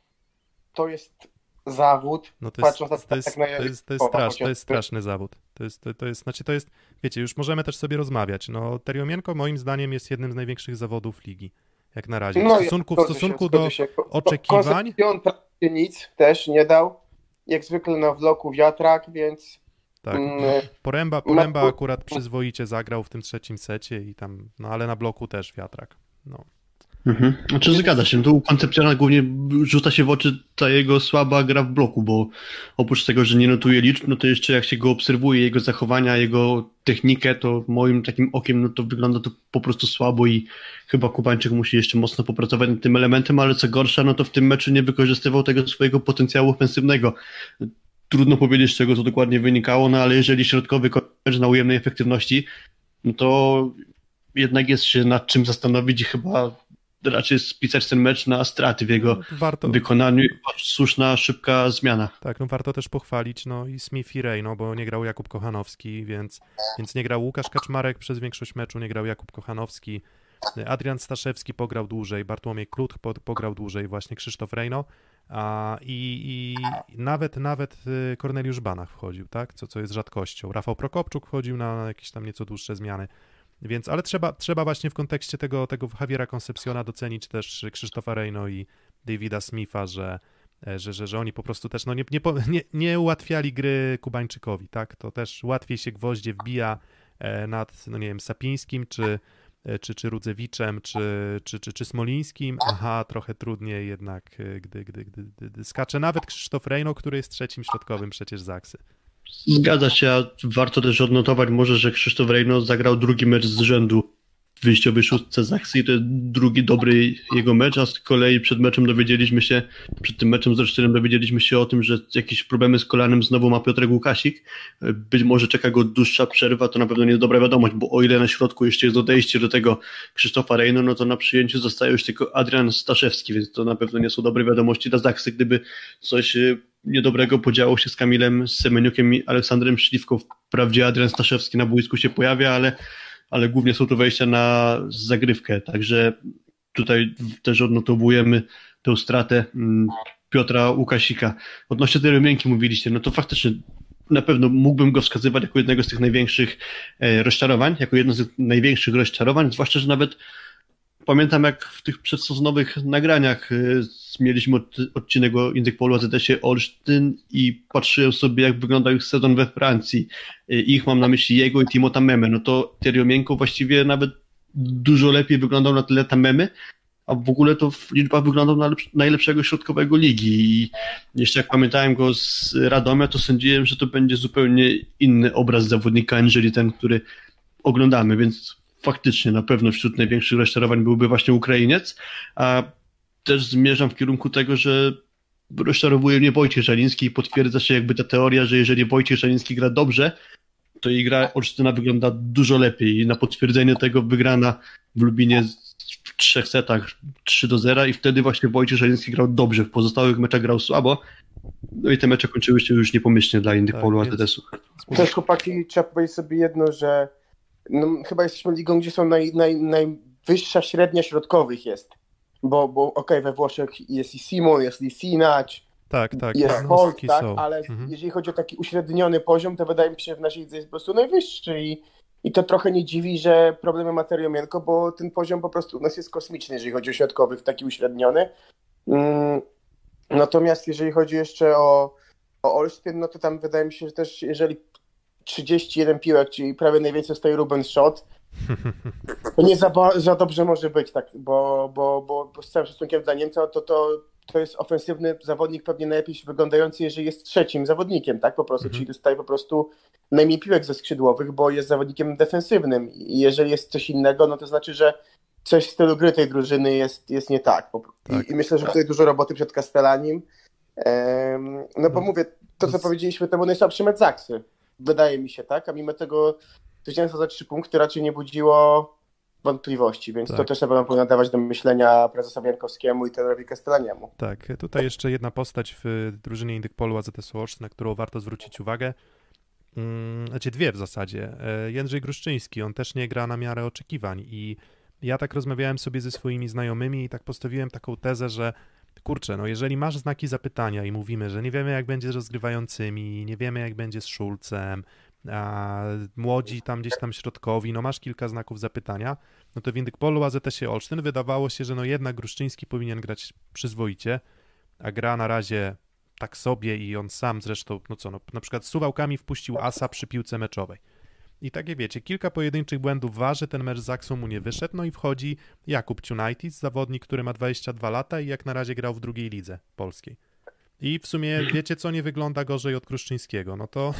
to jest zawód. No to jest, jest, to jest, tak to jest, to jest, strasz, to jest straszny zawód. To jest, to, to jest, znaczy to jest, wiecie, już możemy też sobie rozmawiać. No Teriomienko moim zdaniem jest jednym z największych zawodów ligi, jak na razie. W no, stosunku, w stosunku się, do się. oczekiwań... On nic też nie dał jak zwykle na wloku wiatrak, więc... Tak, mm, Poręba, Poręba akurat przyzwoicie zagrał w tym trzecim secie i tam, no ale na bloku też wiatrak. No. Mhm. Znaczy zgadza się, tu koncepcjonalnie głównie rzuca się w oczy ta jego słaba gra w bloku, bo oprócz tego, że nie notuje liczb, no to jeszcze jak się go obserwuje, jego zachowania, jego technikę, to moim takim okiem, no to wygląda to po prostu słabo i chyba Kubańczyk musi jeszcze mocno popracować nad tym elementem, ale co gorsza, no to w tym meczu nie wykorzystywał tego swojego potencjału ofensywnego. Trudno powiedzieć, z czego to dokładnie wynikało, no ale jeżeli środkowy kończy na ujemnej efektywności, no to jednak jest się nad czym zastanowić i chyba raczej spisać ten mecz na straty w jego warto. wykonaniu. Słuszna, szybka zmiana. Tak, no warto też pochwalić no i Smith i Ray, no bo nie grał Jakub Kochanowski, więc, więc nie grał Łukasz Kaczmarek przez większość meczu, nie grał Jakub Kochanowski. Adrian Staszewski pograł dłużej, Bartłomiej Klut pograł dłużej, właśnie Krzysztof Rejno. A, i, i, nawet nawet Korneliusz Banach wchodził, tak? Co, co jest rzadkością. Rafał Prokopczuk wchodził na jakieś tam nieco dłuższe zmiany. Więc, ale trzeba, trzeba właśnie w kontekście tego, tego Javiera Concepciona docenić też Krzysztofa Reino i Davida Smitha, że, że, że, że oni po prostu też no nie, nie, nie, nie ułatwiali gry Kubańczykowi, tak? To też łatwiej się gwoździe wbija e, nad, no nie wiem, Sapińskim, czy, e, czy, czy Rudzewiczem, czy, czy, czy, czy Smolińskim. Aha, trochę trudniej jednak, e, gdy, gdy, gdy, gdy skacze nawet Krzysztof Rejno, który jest trzecim środkowym przecież Zaksy. Zgadza się, a warto też odnotować może, że Krzysztof Rejno zagrał drugi mecz z rzędu w wyjściowej szóstce z i to jest drugi dobry jego mecz, a z kolei przed meczem dowiedzieliśmy się, przed tym meczem z Olsztynem dowiedzieliśmy się o tym, że jakieś problemy z kolanem znowu ma Piotrek Łukasik. Być może czeka go dłuższa przerwa, to na pewno nie dobra wiadomość, bo o ile na środku jeszcze jest odejście do tego Krzysztofa Rejno, no to na przyjęciu zostaje już tylko Adrian Staszewski, więc to na pewno nie są dobre wiadomości dla Zaksy, gdyby coś niedobrego podziało się z Kamilem Semeniukiem i Aleksandrem Szliwką. Wprawdzie Adrian Staszewski na boisku się pojawia, ale, ale głównie są to wejścia na zagrywkę, także tutaj też odnotowujemy tę stratę mm, Piotra Łukasika. Odnośnie tej rumienki mówiliście, no to faktycznie na pewno mógłbym go wskazywać jako jednego z tych największych e, rozczarowań, jako jedno z największych rozczarowań, zwłaszcza, że nawet pamiętam jak w tych przedsezonowych nagraniach y, mieliśmy odcinek o Indyk Polu AZS-ie Olsztyn i patrzyłem sobie jak wyglądał ich sezon we Francji. Y, ich mam na myśli jego i Timota Meme. No to Teriomienko właściwie nawet dużo lepiej wyglądał na tyle Memy, a w ogóle to w liczbach wyglądał na najlepszego środkowego ligi i jeszcze jak pamiętałem go z Radomia, to sądziłem, że to będzie zupełnie inny obraz zawodnika, aniżeli ten, który oglądamy, więc faktycznie na pewno wśród największych rozczarowań byłby właśnie Ukrainiec, a też zmierzam w kierunku tego, że rozczarowuje mnie Wojciech Żaliński i potwierdza się jakby ta teoria, że jeżeli Wojciech Żaliński gra dobrze, to jej gra Olsztyna wygląda dużo lepiej. I na potwierdzenie tego wygrana w Lubinie w trzech setach 3 do 0 i wtedy właśnie Wojciech Żaliński grał dobrze, w pozostałych meczach grał słabo, no i te mecze kończyły się już niepomyślnie dla innych tak, polu ATS-u. Też chłopaki, trzeba powiedzieć sobie jedno, że no, chyba jesteśmy ligą, gdzie są naj, naj, najwyższa średnia środkowych jest. Bo, bo okej, okay, we Włoszech jest i Simon, jest i Sinacz, Tak, tak. jest jednostki Holt, tak, są. ale Mhm. jeżeli chodzi o taki uśredniony poziom, to wydaje mi się, że w naszej lidze jest po prostu najwyższy i, i to trochę nie dziwi, że problemy materiał miękko, bo ten poziom po prostu u nas jest kosmiczny, jeżeli chodzi o środkowych, taki uśredniony. Mm, natomiast jeżeli chodzi jeszcze o, o Olsztyn, no to tam wydaje mi się, że też jeżeli 31 piłek, czyli prawie najwięcej stoi Ruben Schott, to nie za, za dobrze może być, tak, bo, bo, bo, z całym szacunkiem dla Niemca, to, to, to jest ofensywny zawodnik pewnie najlepiej wyglądający, jeżeli jest trzecim zawodnikiem, tak, po prostu, Mhm. czyli dostaje po prostu najmniej piłek ze skrzydłowych, bo jest zawodnikiem defensywnym i jeżeli jest coś innego, no to znaczy, że coś w stylu gry tej drużyny jest, jest nie tak. Po- Tak. I, I myślę, że tutaj dużo roboty przed Castellanim. Em, no bo No. mówię, to co powiedzieliśmy, to był najsłabszy mecz Zaksy. Wydaje mi się, tak? A mimo tego zwycięstwo za trzy punkty raczej nie budziło wątpliwości, więc to Tak. też na pewno powinno dawać do myślenia prezesowi Jankowskiemu i trenerowi Castellaniemu. Tak, tutaj jeszcze jedna postać w drużynie Indykpolu AZS Olsztyn, na którą warto zwrócić uwagę. Mm, Znaczy dwie w zasadzie. E, Jędrzej Gruszczyński, on też nie gra na miarę oczekiwań i ja tak rozmawiałem sobie ze swoimi znajomymi i tak postawiłem taką tezę, że kurczę, no jeżeli masz znaki zapytania i mówimy, że nie wiemy jak będzie z rozgrywającymi, nie wiemy jak będzie z Szulcem, a młodzi tam gdzieś tam środkowi, no masz kilka znaków zapytania, no to w Indykpolu AZS-ie Olsztyn wydawało się, że no jednak Gruszczyński powinien grać przyzwoicie, a gra na razie tak sobie i on sam zresztą, no co, no, na przykład z suwałkami wpuścił asa przy piłce meczowej. I takie wiecie, kilka pojedynczych błędów waży, ten mecz z Zaksą mu nie wyszedł, no i wchodzi Jakub Ciunajtis, zawodnik, który ma 22 lata i jak na razie grał w drugiej lidze polskiej. I w sumie *clears throat* wiecie co, nie wygląda gorzej od Kruszczyńskiego, no to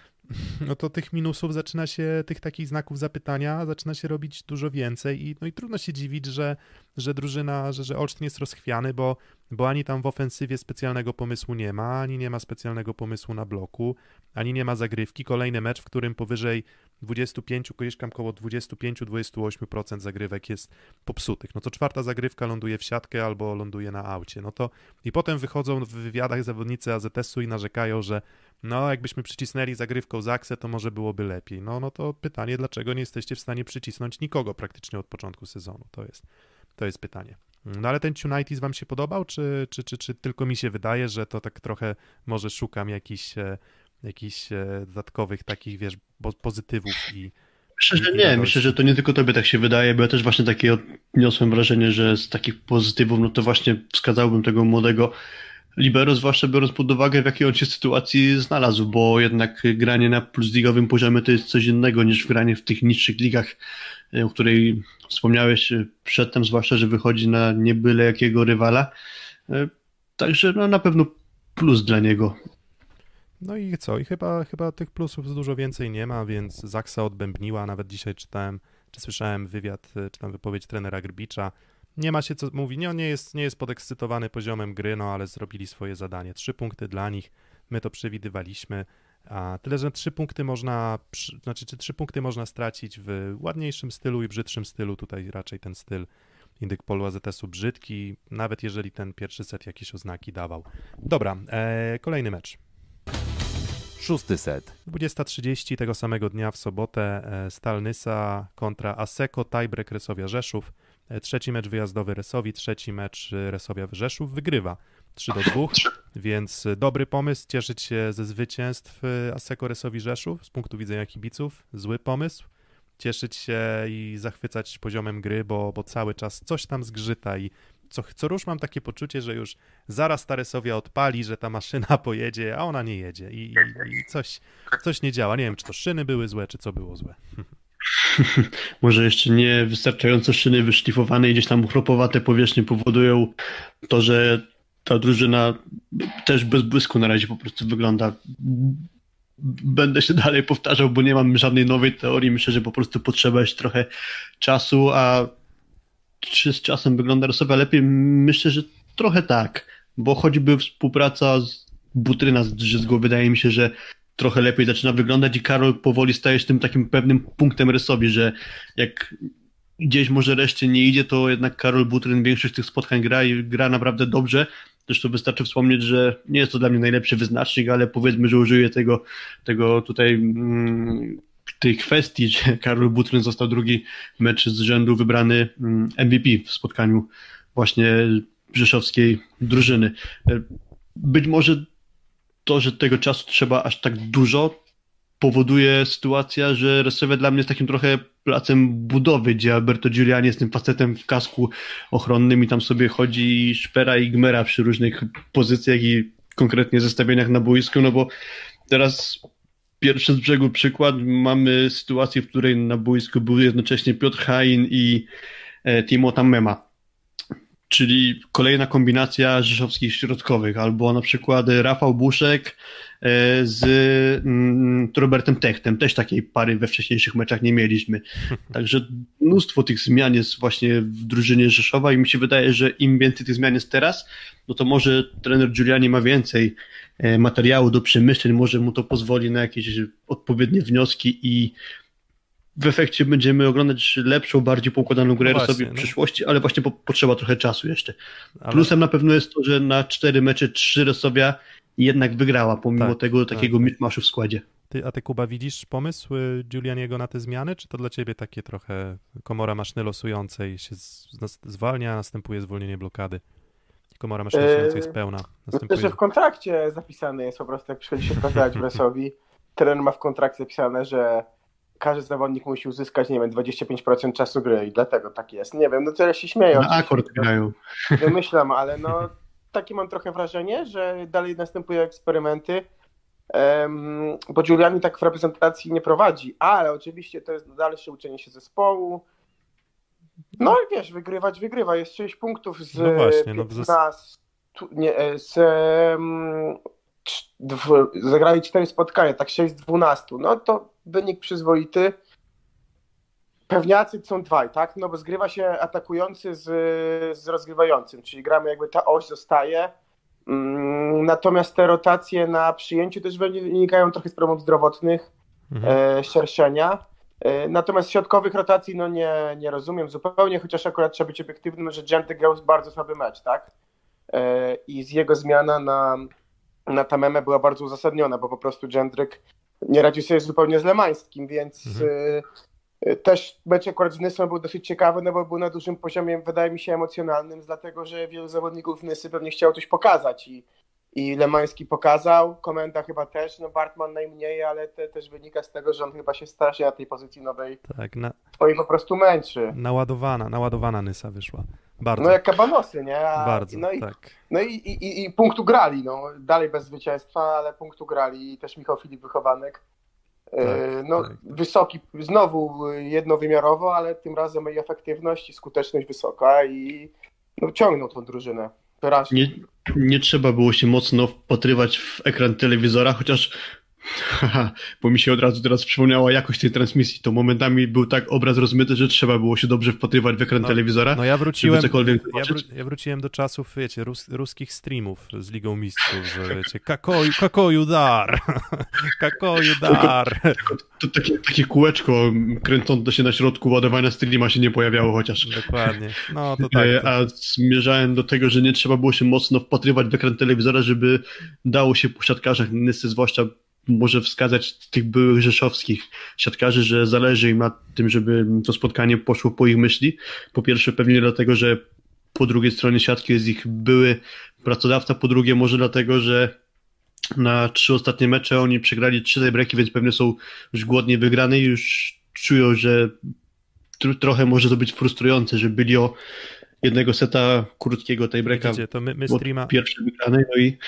*laughs* no to tych minusów zaczyna się, tych takich znaków zapytania zaczyna się robić dużo więcej i, no i trudno się dziwić, że, że drużyna, że, że Olsztyn jest rozchwiany, bo, bo ani tam w ofensywie specjalnego pomysłu nie ma, ani nie ma specjalnego pomysłu na bloku, ani nie ma zagrywki. Kolejny mecz, w którym powyżej 25, gdzieś tam koło 25-28% zagrywek jest popsutych. No to czwarta zagrywka ląduje w siatkę albo ląduje na aucie. No to i potem wychodzą w wywiadach zawodnicy AZS-u i narzekają, że no jakbyśmy przycisnęli zagrywką Zaksę, to może byłoby lepiej. No, no to pytanie, dlaczego nie jesteście w stanie przycisnąć nikogo praktycznie od początku sezonu? To jest, to jest pytanie. No ale ten Tunightis wam się podobał, czy, czy, czy, czy tylko mi się wydaje, że to tak trochę może szukam jakichś, e, jakichś e, dodatkowych takich, wiesz, pozytywów i Myślę, że nie. Myślę, że to nie tylko tobie tak się wydaje, bo ja też właśnie takie odniosłem wrażenie, że z takich pozytywów, no to właśnie wskazałbym tego młodego libero, zwłaszcza biorąc pod uwagę, w jakiej on się sytuacji znalazł, bo jednak granie na plusligowym poziomie to jest coś innego niż granie w tych niższych ligach, o której wspomniałeś e, przedtem, zwłaszcza, że wychodzi na nie byle jakiego rywala. E, Także no, na pewno plus dla niego. No i co? I chyba, chyba tych plusów dużo więcej nie ma, więc Zaksa odbębniła. Nawet dzisiaj czytałem, czy słyszałem wywiad, czy tam wypowiedź trenera Grbicza. Nie ma się co mówi, nie, on nie jest, nie jest podekscytowany poziomem gry, no ale zrobili swoje zadanie. Trzy punkty dla nich, my to przewidywaliśmy. A tyle, że trzy punkty można, znaczy, czy trzy punkty można stracić w ładniejszym stylu i brzydszym stylu. Tutaj raczej ten styl Indyk Polu AZS-u brzydki, nawet jeżeli ten pierwszy set jakieś oznaki dawał. Dobra, e, kolejny mecz. Szósty set. 20.30 tego samego dnia w sobotę e, Stal Nysa kontra Aseko Tiebreak Resowia Rzeszów. E, Trzeci mecz wyjazdowy Resowi, trzeci mecz e, Resowia Rzeszów wygrywa 3 do 2, więc e, dobry pomysł cieszyć się ze zwycięstw e, Aseko Resowi Rzeszów z punktu widzenia kibiców. Zły pomysł cieszyć się i zachwycać poziomem gry, bo, bo cały czas coś tam zgrzyta i co, co rusz mam takie poczucie, że już zaraz ta Resowia odpali, że ta maszyna *laughs* pojedzie, a ona nie jedzie i, i, i coś, coś nie działa. Nie wiem, czy to szyny były złe, czy co było złe. *laughs* Może jeszcze nie wystarczająco szyny wyszlifowane i gdzieś tam chropowate powierzchnie powodują to, że ta drużyna też bez błysku na razie po prostu wygląda. Będę się dalej powtarzał, bo nie mam żadnej nowej teorii. Myślę, że po prostu potrzeba jest trochę czasu, a czy z czasem wygląda Rosowia lepiej? Myślę, że trochę tak, bo choćby współpraca z Butryna z Drzyzgą wydaje mi się, że trochę lepiej zaczyna wyglądać i Karol powoli staje się tym takim pewnym punktem rysowi, że jak gdzieś może reszcie nie idzie, to jednak Karol Butryn większość tych spotkań gra i gra naprawdę dobrze. Zresztą wystarczy wspomnieć, że nie jest to dla mnie najlepszy wyznacznik, ale powiedzmy, że użyję tego, tego tutaj mm, tej kwestii, że Karol Butryn został drugi mecz z rzędu wybrany mm, MVP w spotkaniu właśnie rzeszowskiej drużyny. być może to, że tego czasu trzeba aż tak dużo, powoduje sytuacja, że Resowia dla mnie jest takim trochę placem budowy, gdzie Alberto Giuliani jest tym facetem w kasku ochronnym i tam sobie chodzi szpera i gmera przy różnych pozycjach i konkretnie zestawieniach na boisku, no bo teraz pierwszy z brzegu przykład, mamy sytuację, w której na boisku był jednocześnie Piotr Hain i e, Timota Mema czyli kolejna kombinacja rzeszowskich środkowych, albo na przykład Rafał Buszek e, z mm, Robertem Techtem, też takiej pary we wcześniejszych meczach nie mieliśmy. *laughs* Także mnóstwo tych zmian jest właśnie w drużynie Rzeszowa i mi się wydaje, że im więcej tych zmian jest teraz, no to może trener Giuliani ma więcej e, materiału do przemyśleń, może mu to pozwoli na jakieś odpowiednie wnioski i w efekcie będziemy oglądać lepszą, bardziej poukładaną grę no sobie w no. przyszłości, ale właśnie po, potrzeba trochę czasu jeszcze. Ale... Plusem na pewno jest to, że na cztery mecze trzy Resowia jednak wygrała, pomimo tak, tego tak. takiego tak. w składzie. Ty, a ty, Kuba, widzisz pomysł y, Giulianiego na te zmiany, czy to dla ciebie takie trochę komora maszyny losującej się z, zwalnia, następuje zwolnienie blokady? Komora maszyny losującej jest pełna. Następuje... Myślę, że w kontrakcie zapisane jest po prostu, jak przychodzi się *laughs* pracować w Resowi, trener ma w kontrakcie zapisane, że każdy zawodnik musi uzyskać, nie wiem, 25% czasu gry i dlatego tak jest. Nie wiem, no tyle się śmieją. Na akord grają. *laughs* Wymyślam, ale no takie mam trochę wrażenie, że dalej następują eksperymenty, um, bo Giuliani tak w reprezentacji nie prowadzi, ale oczywiście to jest dalsze uczenie się zespołu. No i wiesz, wygrywać wygrywa. Jest 6 punktów z no właśnie, no, 15, nie, e, z um, zagrali 4 spotkania, tak 6 z 12. No to wynik przyzwoity. Pewniacy są dwaj, tak? No bo zgrywa się atakujący z, z rozgrywającym, czyli gramy jakby ta oś zostaje. Mm, natomiast te rotacje na przyjęciu też wynikają trochę z problemów zdrowotnych, mhm. e, szerszenia. E, natomiast środkowych rotacji no nie, nie rozumiem zupełnie, chociaż akurat trzeba być obiektywnym, że Genty grał bardzo słaby mecz, tak? E, I z jego zmiana na, na Tamemę była bardzo uzasadniona, bo po prostu Gendryk nie radził sobie zupełnie z Lemańskim, więc mhm. Y, y, też mecz akurat z Nysą był dosyć ciekawy, no bo był na dużym poziomie, wydaje mi się, emocjonalnym, dlatego że wielu zawodników Nysy pewnie chciało coś pokazać i, i Lemański pokazał, Komenda chyba też, no Bartman najmniej, ale te, też wynika z tego, że on chyba się strasznie na tej pozycji nowej tak, na... twojej po prostu męczy. Naładowana, naładowana Nysa wyszła. Bardzo. No jak kabanosy, nie? A, Bardzo, no i, tak. No i, i, i punktu grali, no. Dalej bez zwycięstwa, ale punktu grali. I też Michał Filip Wychowanek. E, tak, no, tak. wysoki, znowu jednowymiarowo, ale tym razem i efektywność i skuteczność wysoka i no, ciągnął tą drużynę. Nie, nie trzeba było się mocno wpatrywać w ekran telewizora, chociaż Haha, *laughs* bo mi się od razu teraz przypomniała jakość tej transmisji. To momentami był tak obraz rozmyty, że trzeba było się dobrze wpatrywać w ekran no, telewizora. No ja wróciłem, ja, wró ja, wróciłem do czasów, wiecie, rus ruskich streamów z Ligą Mistrzów, że wiecie, kakoju, kakoju dar, *laughs* kakoju dar. Tylko, to, takie, takie kółeczko kręcące się na środku ładowania streama się nie pojawiało chociaż. Dokładnie, no to tak. To... A zmierzałem do tego, że nie trzeba było się mocno wpatrywać w ekran telewizora, żeby dało się po siatkarzach, zwłaszcza może wskazać tych byłych rzeszowskich siatkarzy, że zależy im na tym, żeby to spotkanie poszło po ich myśli. Po pierwsze pewnie dlatego, że po drugiej stronie siatki jest ich były pracodawca, po drugie może dlatego, że na trzy ostatnie mecze oni przegrali trzy tiebreaki, więc pewnie są już głodnie wygrane i już czują, że trochę może to być frustrujące, że byli o jednego seta krótkiego tiebreaka Widzicie, to my, my streama... pierwszy wygrany, no i,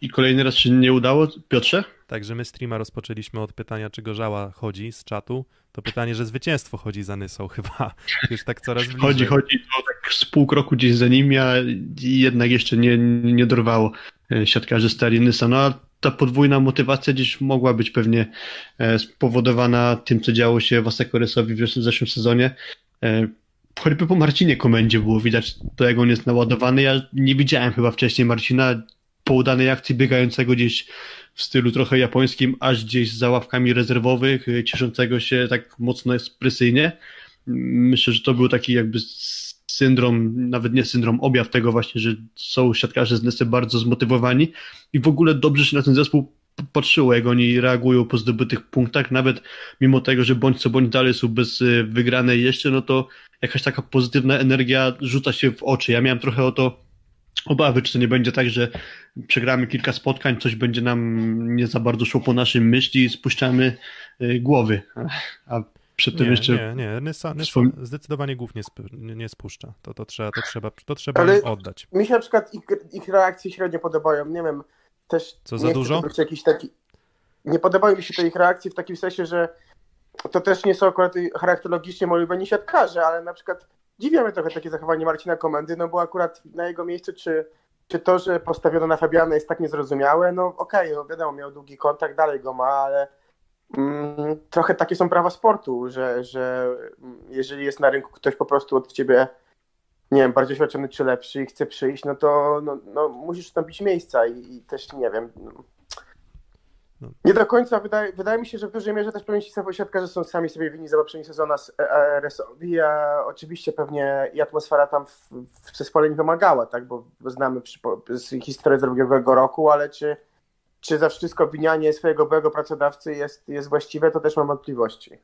i kolejny raz się nie udało. Piotrze? Także my streama rozpoczęliśmy od pytania, czy Gorzała chodzi z czatu. To pytanie, że zwycięstwo chodzi za Nysą *laughs* chyba. Już tak coraz bliżej. Chodzi, chodzi, to tak z pół kroku gdzieś za nimi, a jednak jeszcze nie, nie dorwało e, siatkarzy Stali Nysa. No a ta podwójna motywacja gdzieś mogła być pewnie e, spowodowana tym, co działo się w Asekoresowi w zeszłym sezonie. E, choćby po Marcinie Komendzie było widać to, jak on jest naładowany. Ja nie widziałem chyba wcześniej Marcina po udanej akcji biegającego gdzieś w stylu trochę japońskim, aż gdzieś za ławkami rezerwowych, y, cieszącego się tak mocno ekspresyjnie. Myślę, że to był taki jakby syndrom, nawet nie syndrom, objaw tego właśnie, że są siatkarze z Nesy bardzo zmotywowani i w ogóle dobrze się na ten zespół patrzyło, jak oni reagują po zdobytych punktach, nawet mimo tego, że bądź co bądź dalej są bez y, wygranej jeszcze, no to jakaś taka pozytywna energia rzuca się w oczy. Ja miałem trochę o to obawy, czy to nie będzie tak, że przegramy kilka spotkań, coś będzie nam nie za bardzo szło po naszej myśli i spuszczamy y, głowy. A przed tym nie, jeszcze. Nie, nie, Nysa, Nysa zdecydowanie głów nie, sp- nie, spuszcza. To, to trzeba, to trzeba, to trzeba Ale- im oddać. Mi się na przykład ich, ich reakcje średnio podobają. Nie wiem, też. Co, za dużo? Jakiś taki... Nie podobają mi się te ich reakcje w takim sensie, że to też nie są akurat charakterologicznie moi siatkarze, ale na przykład dziwi mnie trochę takie zachowanie Marcina Komendy, no bo akurat na jego miejscu, czy, czy to, że postawiono na Fabiana jest tak niezrozumiałe, no okej, no wiadomo, miał długi kontakt, dalej go ma, ale mm, trochę takie są prawa sportu, że, że mm, jeżeli jest na rynku ktoś po prostu od ciebie nie wiem, bardziej doświadczony czy lepszy i chce przyjść, no to no, no, musisz ustąpić miejsca i, i też nie wiem. No. No. Nie do końca wydaje, wydaje mi się, że w dużej mierze też pewnie ci siatkarze są sami sobie winni za poprzedni sezon z RS-owi, a oczywiście pewnie i atmosfera tam w, w zespole nie pomagała, tak, bo znamy z historii z ubiegłego roku, ale czy, czy za wszystko obwinianie swojego byłego pracodawcy jest, jest właściwe, to też mam wątpliwości.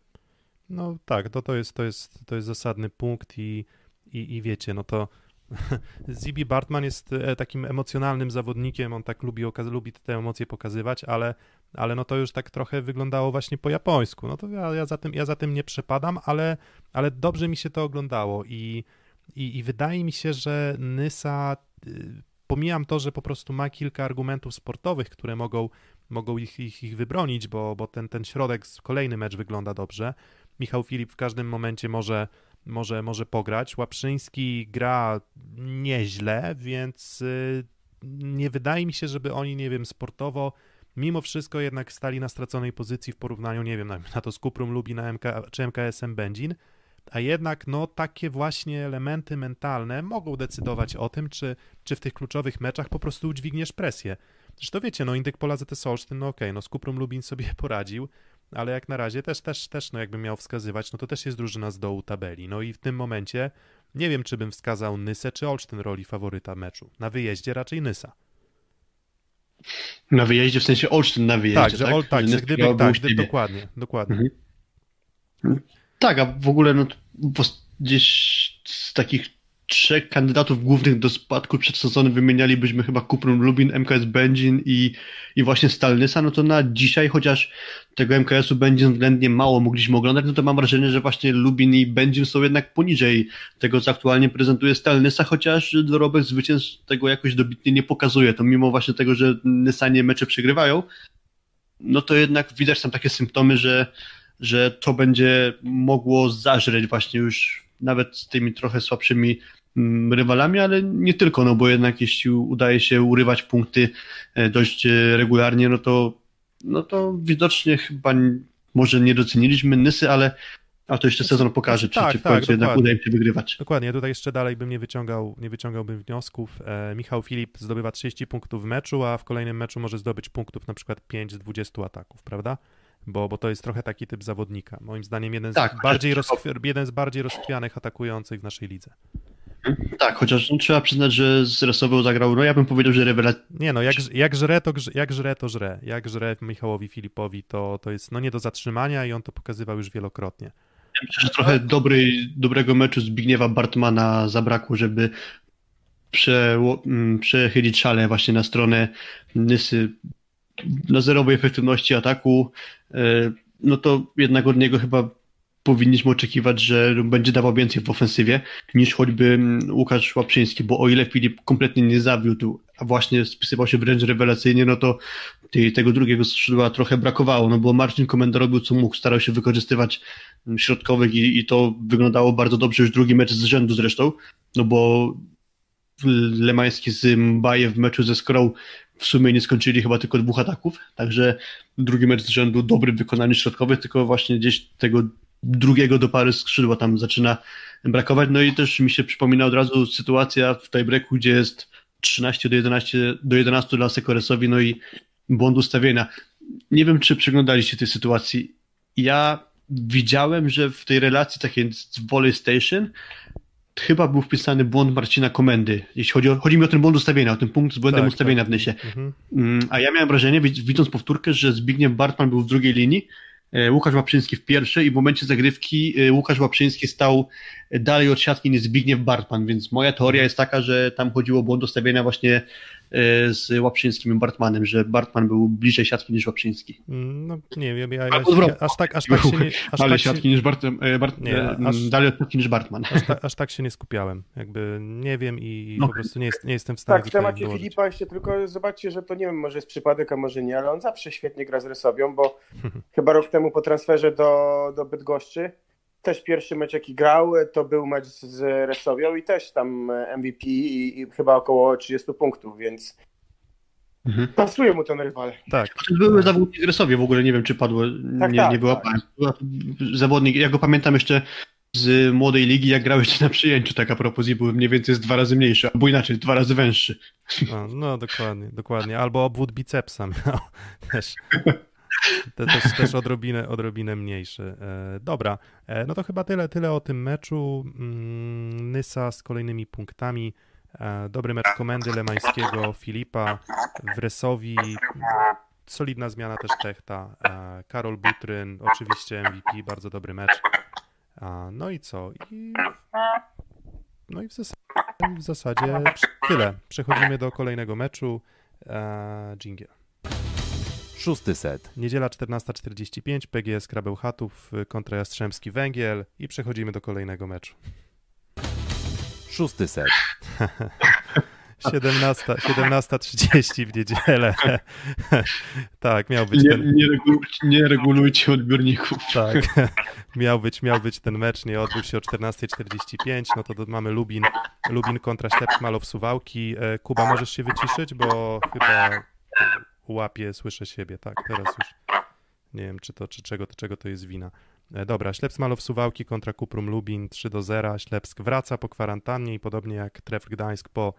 No tak, to, to, jest, to, jest, to jest zasadny punkt i, i, i wiecie, no to *laughs* Zibi Bartman jest e, takim emocjonalnym zawodnikiem, on tak lubi, lubi te emocje pokazywać, ale, ale no to już tak trochę wyglądało właśnie po japońsku. No to ja, ja, za, tym, ja za tym nie przepadam, ale, ale dobrze mi się to oglądało i, i, i wydaje mi się, że Nysa, y, pomijam to, że po prostu ma kilka argumentów sportowych, które mogą, mogą ich, ich, ich wybronić, bo, bo ten, ten środek, kolejny mecz wygląda dobrze. Michał Filip w każdym momencie może, może, może pograć. Łaprzyński gra nieźle, więc y, nie wydaje mi się, żeby oni, nie wiem, sportowo mimo wszystko jednak stali na straconej pozycji w porównaniu, nie wiem, na, to z Kuprum Lubi na MK, czy MKS-em Będzin, a jednak no takie właśnie elementy mentalne mogą decydować o tym, czy, czy w tych kluczowych meczach po prostu udźwigniesz presję. Zresztą wiecie, no Indyk Pola ZS Olsztyn, no okej, no z Kuprum Lubin sobie poradził, ale jak na razie też, też, też, no jakbym miał wskazywać, no to też jest drużyna z dołu tabeli. No i w tym momencie nie wiem, czy bym wskazał Nysę czy Olsztyn roli faworyta meczu. Na wyjeździe raczej Nysa. Na wyjeździe, w sensie Olsztyn na wyjeździe. Tak, że, Ol, tak, że gdyby, tak, u gdy, siebie. dokładnie, dokładnie. Mhm. Tak, a w ogóle no, gdzieś z takich trzech kandydatów głównych do spadku przed sezonem wymienialibyśmy chyba Kuprum Lubin, MKS Będzin i, i właśnie Stalnysa, no to na dzisiaj, chociaż tego MKS-u Będzin względnie mało mogliśmy oglądać, no to mam wrażenie, że właśnie Lubin i Będzin są jednak poniżej tego, co aktualnie prezentuje Stalnysa, chociaż dorobek zwycięstw tego jakoś dobitnie nie pokazuje. To mimo właśnie tego, że Nysanie mecze przegrywają, no to jednak widać tam takie symptomy, że że to będzie mogło zażreć właśnie już nawet z tymi trochę słabszymi rywalami, ale nie tylko, no bo jednak jeśli udaje się urywać punkty e, dość e, regularnie, no to, no to widocznie chyba może nie doceniliśmy Nysy, ale a to jeszcze sezon pokaże, czy, Tak, czy w tak, końcu jednak dokładnie. uda im się wygrywać. Dokładnie, ja tutaj jeszcze dalej bym nie wyciągał, nie wyciągałbym wniosków. E, Michał Filip zdobywa 30 punktów w meczu, a w kolejnym meczu może zdobyć punktów na przykład 5 z 20 ataków, prawda? Bo, bo to jest trochę taki typ zawodnika. Moim zdaniem jeden z, Tak, bardziej, rozchwi- jeden z bardziej rozchwianych atakujących w naszej lidze. Tak, chociaż no, trzeba przyznać, że z Resową zagrał, no ja bym powiedział, że rewelacja. Nie no, jak, jak żre, to grze, jak żre, to żre. Jak żre Michałowi Filipowi, to, to jest no nie do zatrzymania i on to pokazywał już wielokrotnie. Myślę, że trochę dobrej, dobrego meczu Zbigniewa Bartmana zabrakło, żeby prze, m, przechylić szalę właśnie na stronę Nysy na zerowej efektywności ataku, e, no to jednak od niego chyba powinniśmy oczekiwać, że będzie dawał więcej w ofensywie niż choćby mm, Łukasz Łaprzyński, bo o ile Filip kompletnie nie zawiódł, a właśnie spisywał się wręcz rewelacyjnie, no to tej, tego drugiego skrzydła trochę brakowało, no bo Marcin Komenda robił co mógł, starał się wykorzystywać mm, środkowych i, i to wyglądało bardzo dobrze, już drugi mecz z rzędu zresztą, no bo Lemański z Mbaje w meczu ze Skrą w sumie nie skończyli chyba tylko dwóch ataków, także drugi mecz z rzędu dobry w wykonaniu środkowych, tylko właśnie gdzieś tego drugiego do pary skrzydła tam zaczyna brakować, no i też mi się przypomina od razu sytuacja w tiebreaku, gdzie jest 13 do 11, do 11 dla Sekoresowi, no i błąd ustawienia. Nie wiem, czy przeglądaliście tej sytuacji. Ja widziałem, że w tej relacji takiej z Volley Station chyba był wpisany błąd Marcina Komendy. Jeśli chodzi, o, chodzi mi o ten błąd ustawienia, o ten punkt z błędem Tak, ustawienia tak. w Nysie. Mhm. Mm, A ja miałem wrażenie, widz- widząc powtórkę, że Zbigniew Bartman był w drugiej linii Łukasz Łaprzyński w pierwszej i w momencie zagrywki e, Łukasz Łaprzyński stał dalej od siatki niż Zbigniew Bartman, więc moja teoria jest taka, że tam chodziło o błąd ustawienia właśnie E, z Łaprzyńskim i Bartmanem, że Bartman był bliżej siatki niż Łaprzyński. No nie wiem, ja, ja, ja aż tak, aż tak się nie... *laughs* Aż Ale tak siatki się, niż Bart, e, Bart, nie, Nie, aż- dalej od niż Bartman. aż, ta, *laughs* aż tak się nie skupiałem. Jakby nie wiem i No. po prostu nie, jest, nie jestem w stanie Tak, w temacie dołożyć. Filipa jeszcze tylko zobaczcie, że to nie wiem, może jest przypadek, a może nie, ale on zawsze świetnie gra z Resowią, bo *laughs* chyba rok temu po transferze do, do Bydgoszczy też pierwszy mecz jaki grał, to był mecz z Resowią i też tam MVP i, i chyba około 30 punktów, więc Mhm. pasuje mu ten rywal. Tak, To były zawodnik Gresowie, w ogóle nie wiem, czy padło, Tak, nie, tak, nie była tak. Była Zawodnik, ja go pamiętam jeszcze z młodej ligi, jak grał jeszcze na przyjęciu, tak a propos, i był mniej więcej z dwa razy mniejszy, albo inaczej, dwa razy węższy. no, no dokładnie, dokładnie. Albo obwód bicepsa miał *laughs* też. Te, też, też odrobinę, odrobinę mniejszy. E, dobra, e, no to chyba tyle, tyle o tym meczu. Mm, Nysa z kolejnymi punktami. E, dobry mecz komendy Lemańskiego, Filipa, Wresowi. Solidna zmiana też Techta. Karol Butryn, oczywiście MVP, bardzo dobry mecz. No i co? I, no i w zasadzie, w zasadzie tyle. Przechodzimy do kolejnego meczu. E, Dżingiel. Szósty set. Niedziela 14.45, PGS Krabełchatów y, kontra Jastrzębski Węgiel i przechodzimy do kolejnego meczu. Szósty set. *laughs* 17 17.30 w niedzielę. *laughs* tak, miał być Nie, ten, nie, regulujcie, nie regulujcie odbiorników. *laughs* tak, miał być, miał być ten mecz, nie odbył się o 14.45, no to mamy Lubin, Lubin kontra Ślepsk Malow Suwałki. E, Kuba, możesz się wyciszyć, bo chyba łapię, słyszę siebie, tak, teraz już nie wiem, czy to, czy czego, czego to jest wina. E, Dobra, Ślepsk Malow Suwałki kontra Kuprum Lubin 3 do 0. Ślepsk wraca po kwarantannie i podobnie jak Tref Gdańsk po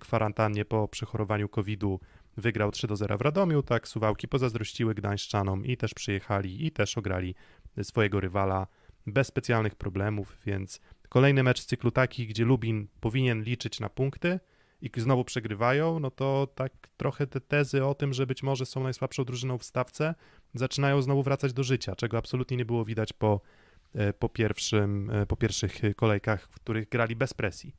kwarantannie po przechorowaniu COVID-u wygrał 3 do 0 w Radomiu, tak Suwałki pozazdrościły Gdańszczanom i też przyjechali i też ograli swojego rywala bez specjalnych problemów, więc kolejny mecz z cyklu taki, gdzie Lubin powinien liczyć na punkty i znowu przegrywają, no to tak trochę te tezy o tym, że być może są najsłabszą drużyną w stawce, zaczynają znowu wracać do życia, czego absolutnie nie było widać po, e, po, pierwszym, e, po pierwszych kolejkach, w których grali bez presji.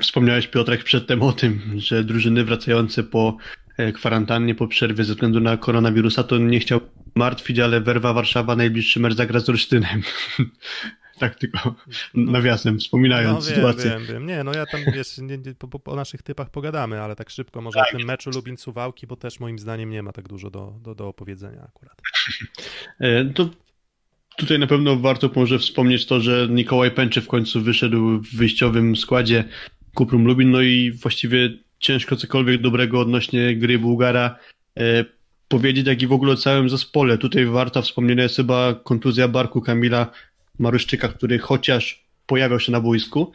Wspomniałeś Piotrek przedtem o tym, że drużyny wracające po e, kwarantannie, po przerwie ze względu na koronawirusa, to nie chciał martwić, ale Werwa Warszawa najbliższy mecz zagra z Olsztynem. *laughs* tak tylko nawiasem, wspominając No wiem, sytuację. wiem, wiem. Nie, no ja tam, wiesz, nie, nie, po, po, o naszych typach pogadamy, ale tak szybko może o tym meczu Lubin-Suwałki, bo też moim zdaniem nie ma tak dużo do, do, do opowiedzenia akurat. *laughs* E, To tutaj na pewno warto może wspomnieć to, że Mikołaj Pęczy w końcu wyszedł w wyjściowym składzie Kuprum Lubin, no i właściwie ciężko cokolwiek dobrego odnośnie gry Bułgara e, powiedzieć, jak i w ogóle o całym zespole. Tutaj warta wspomnienia jest chyba kontuzja barku Kamila Maruszczyka, który chociaż pojawiał się na boisku,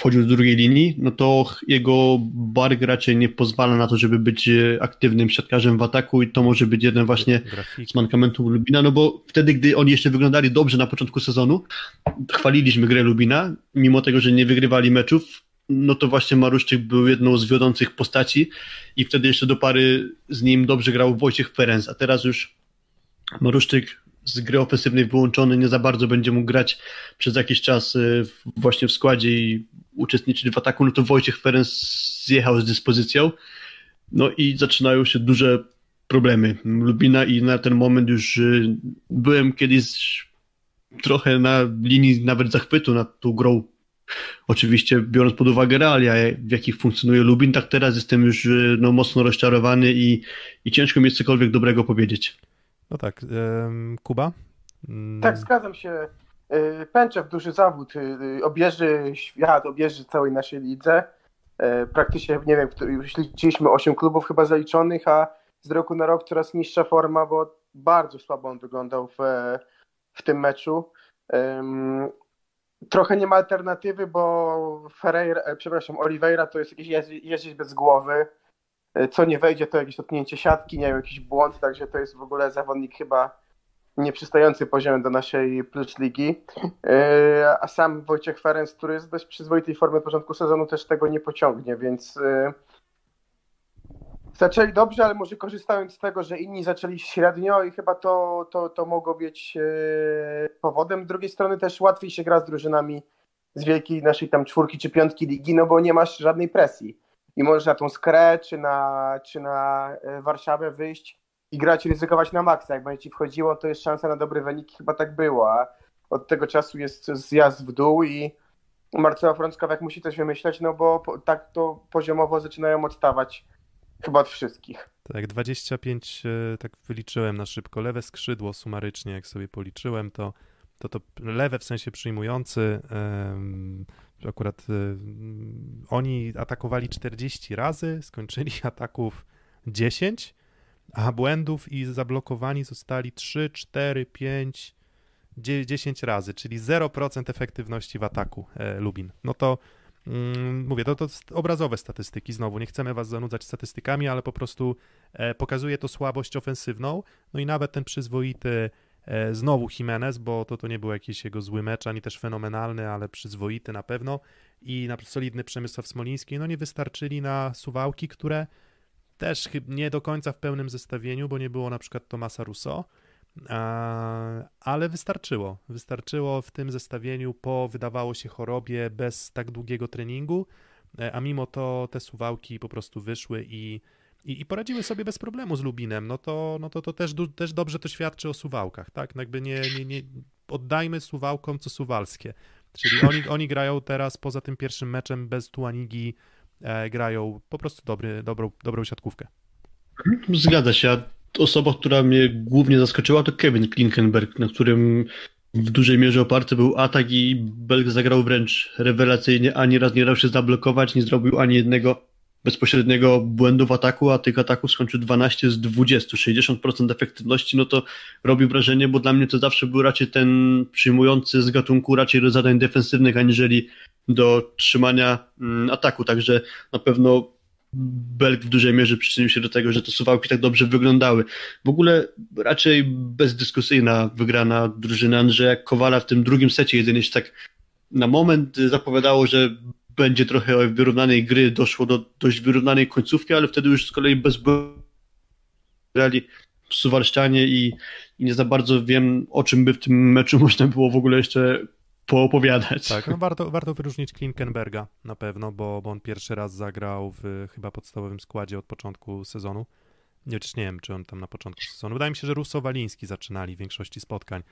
wchodził z drugiej linii, no to jego bark raczej nie pozwala na to, żeby być e, aktywnym siatkarzem w ataku i to może być jeden właśnie z mankamentów Lubina, no bo wtedy, gdy oni jeszcze wyglądali dobrze na początku sezonu, chwaliliśmy grę Lubina, mimo tego, że nie wygrywali meczów, no to właśnie Maruszczyk był jedną z wiodących postaci i wtedy jeszcze do pary z nim dobrze grał Wojciech Ferenc, a teraz już Maruszczyk z gry ofensywnej wyłączony nie za bardzo będzie mógł grać przez jakiś czas y, właśnie w składzie i uczestniczyć w ataku, no to Wojciech Ferenc zjechał z dyspozycją, no i zaczynają się duże problemy Lubina i na ten moment już y, byłem kiedyś trochę na linii nawet zachwytu nad tą grą. Oczywiście biorąc pod uwagę realia, w jakich funkcjonuje Lubin, tak teraz jestem już y, no, mocno rozczarowany i, i ciężko mi jest cokolwiek dobrego powiedzieć. No tak, Kuba? Mm, Tak, zgadzam się. Y, Pęczew duży zawód, y, y, objeżdży świat, objeżdży całej naszej lidze. Y, Praktycznie, nie wiem, już liczyliśmy 8 klubów chyba zaliczonych, a z roku na rok coraz niższa forma, bo bardzo słabo on wyglądał w, w tym meczu. Trochę nie ma alternatywy, bo Ferreira, e, przepraszam, Oliveira to jest jakiś jeździ- jeździć bez głowy. Y, Co nie wejdzie, to jakieś dotknięcie siatki, nie wiem, jakiś błąd, także to jest w ogóle zawodnik chyba nieprzystający poziomem do naszej Plus Ligi. Yy, A sam Wojciech Ferenc, który jest w dość przyzwoitej formie od początku sezonu, też tego nie pociągnie, więc yy, Zaczęli dobrze, ale może korzystając z tego, że inni zaczęli średnio i chyba to, to, to mogło być e, powodem. Z drugiej strony też łatwiej się gra z drużynami z wielkiej naszej tam czwórki czy piątki ligi, no bo nie masz żadnej presji. I możesz na tą Skrę czy na, czy na e, Warszawę wyjść i grać, ryzykować na maksa. Jak będzie ci wchodziło, to jest szansa na dobre wyniki. Chyba tak było, a od tego czasu jest zjazd w dół i Marcela Frąckowiak musi coś wymyśleć, no bo po, tak to poziomowo zaczynają odstawać chyba od wszystkich. Tak, 25, e, tak wyliczyłem na szybko. Lewe skrzydło sumarycznie, jak sobie policzyłem, to to, to lewe w sensie przyjmujący, akurat e, oni atakowali 40 razy, skończyli *laughs* ataków 10, a błędów i zablokowani zostali 3, 4, 5, 10 razy, czyli 0% efektywności w ataku e, Lubin. No to mm, mówię, to, to obrazowe statystyki, znowu nie chcemy was zanudzać statystykami, ale po prostu e, pokazuje to słabość ofensywną, no i nawet ten przyzwoity znowu Jimenez, bo to, to nie był jakiś jego zły mecz, ani też fenomenalny, ale przyzwoity na pewno. I na solidny Przemysław Smoliński, no nie wystarczyli na Suwałki, które też nie do końca w pełnym zestawieniu, bo nie było na przykład Tomasa Russo, ale wystarczyło. Wystarczyło w tym zestawieniu po, wydawało się, chorobie, bez tak długiego treningu, e, a mimo to te suwałki po prostu wyszły i, i, i poradziły sobie bez problemu z Lubinem. No to, no to, to też, też dobrze to świadczy o suwałkach, tak? No jakby nie, nie, nie oddajmy suwałkom co suwalskie. Czyli oni, oni grają teraz poza tym pierwszym meczem bez Tuanigi, e, grają po prostu dobry, dobrą, dobrą siatkówkę. Zgadza się osoba, która mnie głównie zaskoczyła, to Kevin Klinkenberg, na którym w dużej mierze oparty był atak i Belg zagrał wręcz rewelacyjnie. Ani raz nie dał się zablokować, nie zrobił ani jednego bezpośredniego błędu w ataku, a tych ataków skończył 12 z 20, 60% efektywności, no to robi wrażenie, bo dla mnie to zawsze był raczej ten przyjmujący z gatunku raczej do zadań defensywnych, aniżeli do trzymania mm, ataku, także na pewno Belg w dużej mierze przyczynił się do tego, że te suwałki tak dobrze wyglądały. W ogóle raczej bezdyskusyjna wygrana drużyna Andrzeja Kowala w tym drugim secie, jedynie się tak na moment zapowiadało, że będzie trochę wyrównanej gry, doszło do dość wyrównanej końcówki, ale wtedy już z kolei bez grali Suwalszczanie i, i nie za bardzo wiem, o czym by w tym meczu *laughs* można było w ogóle jeszcze poopowiadać. Tak, no warto, warto wyróżnić Klinkenberga na pewno, bo, bo on pierwszy raz zagrał w chyba podstawowym składzie od początku sezonu. Nie, nie wiem, czy on tam na początku sezonu. Wydaje mi się, że Russo-Waliński zaczynali w większości spotkań,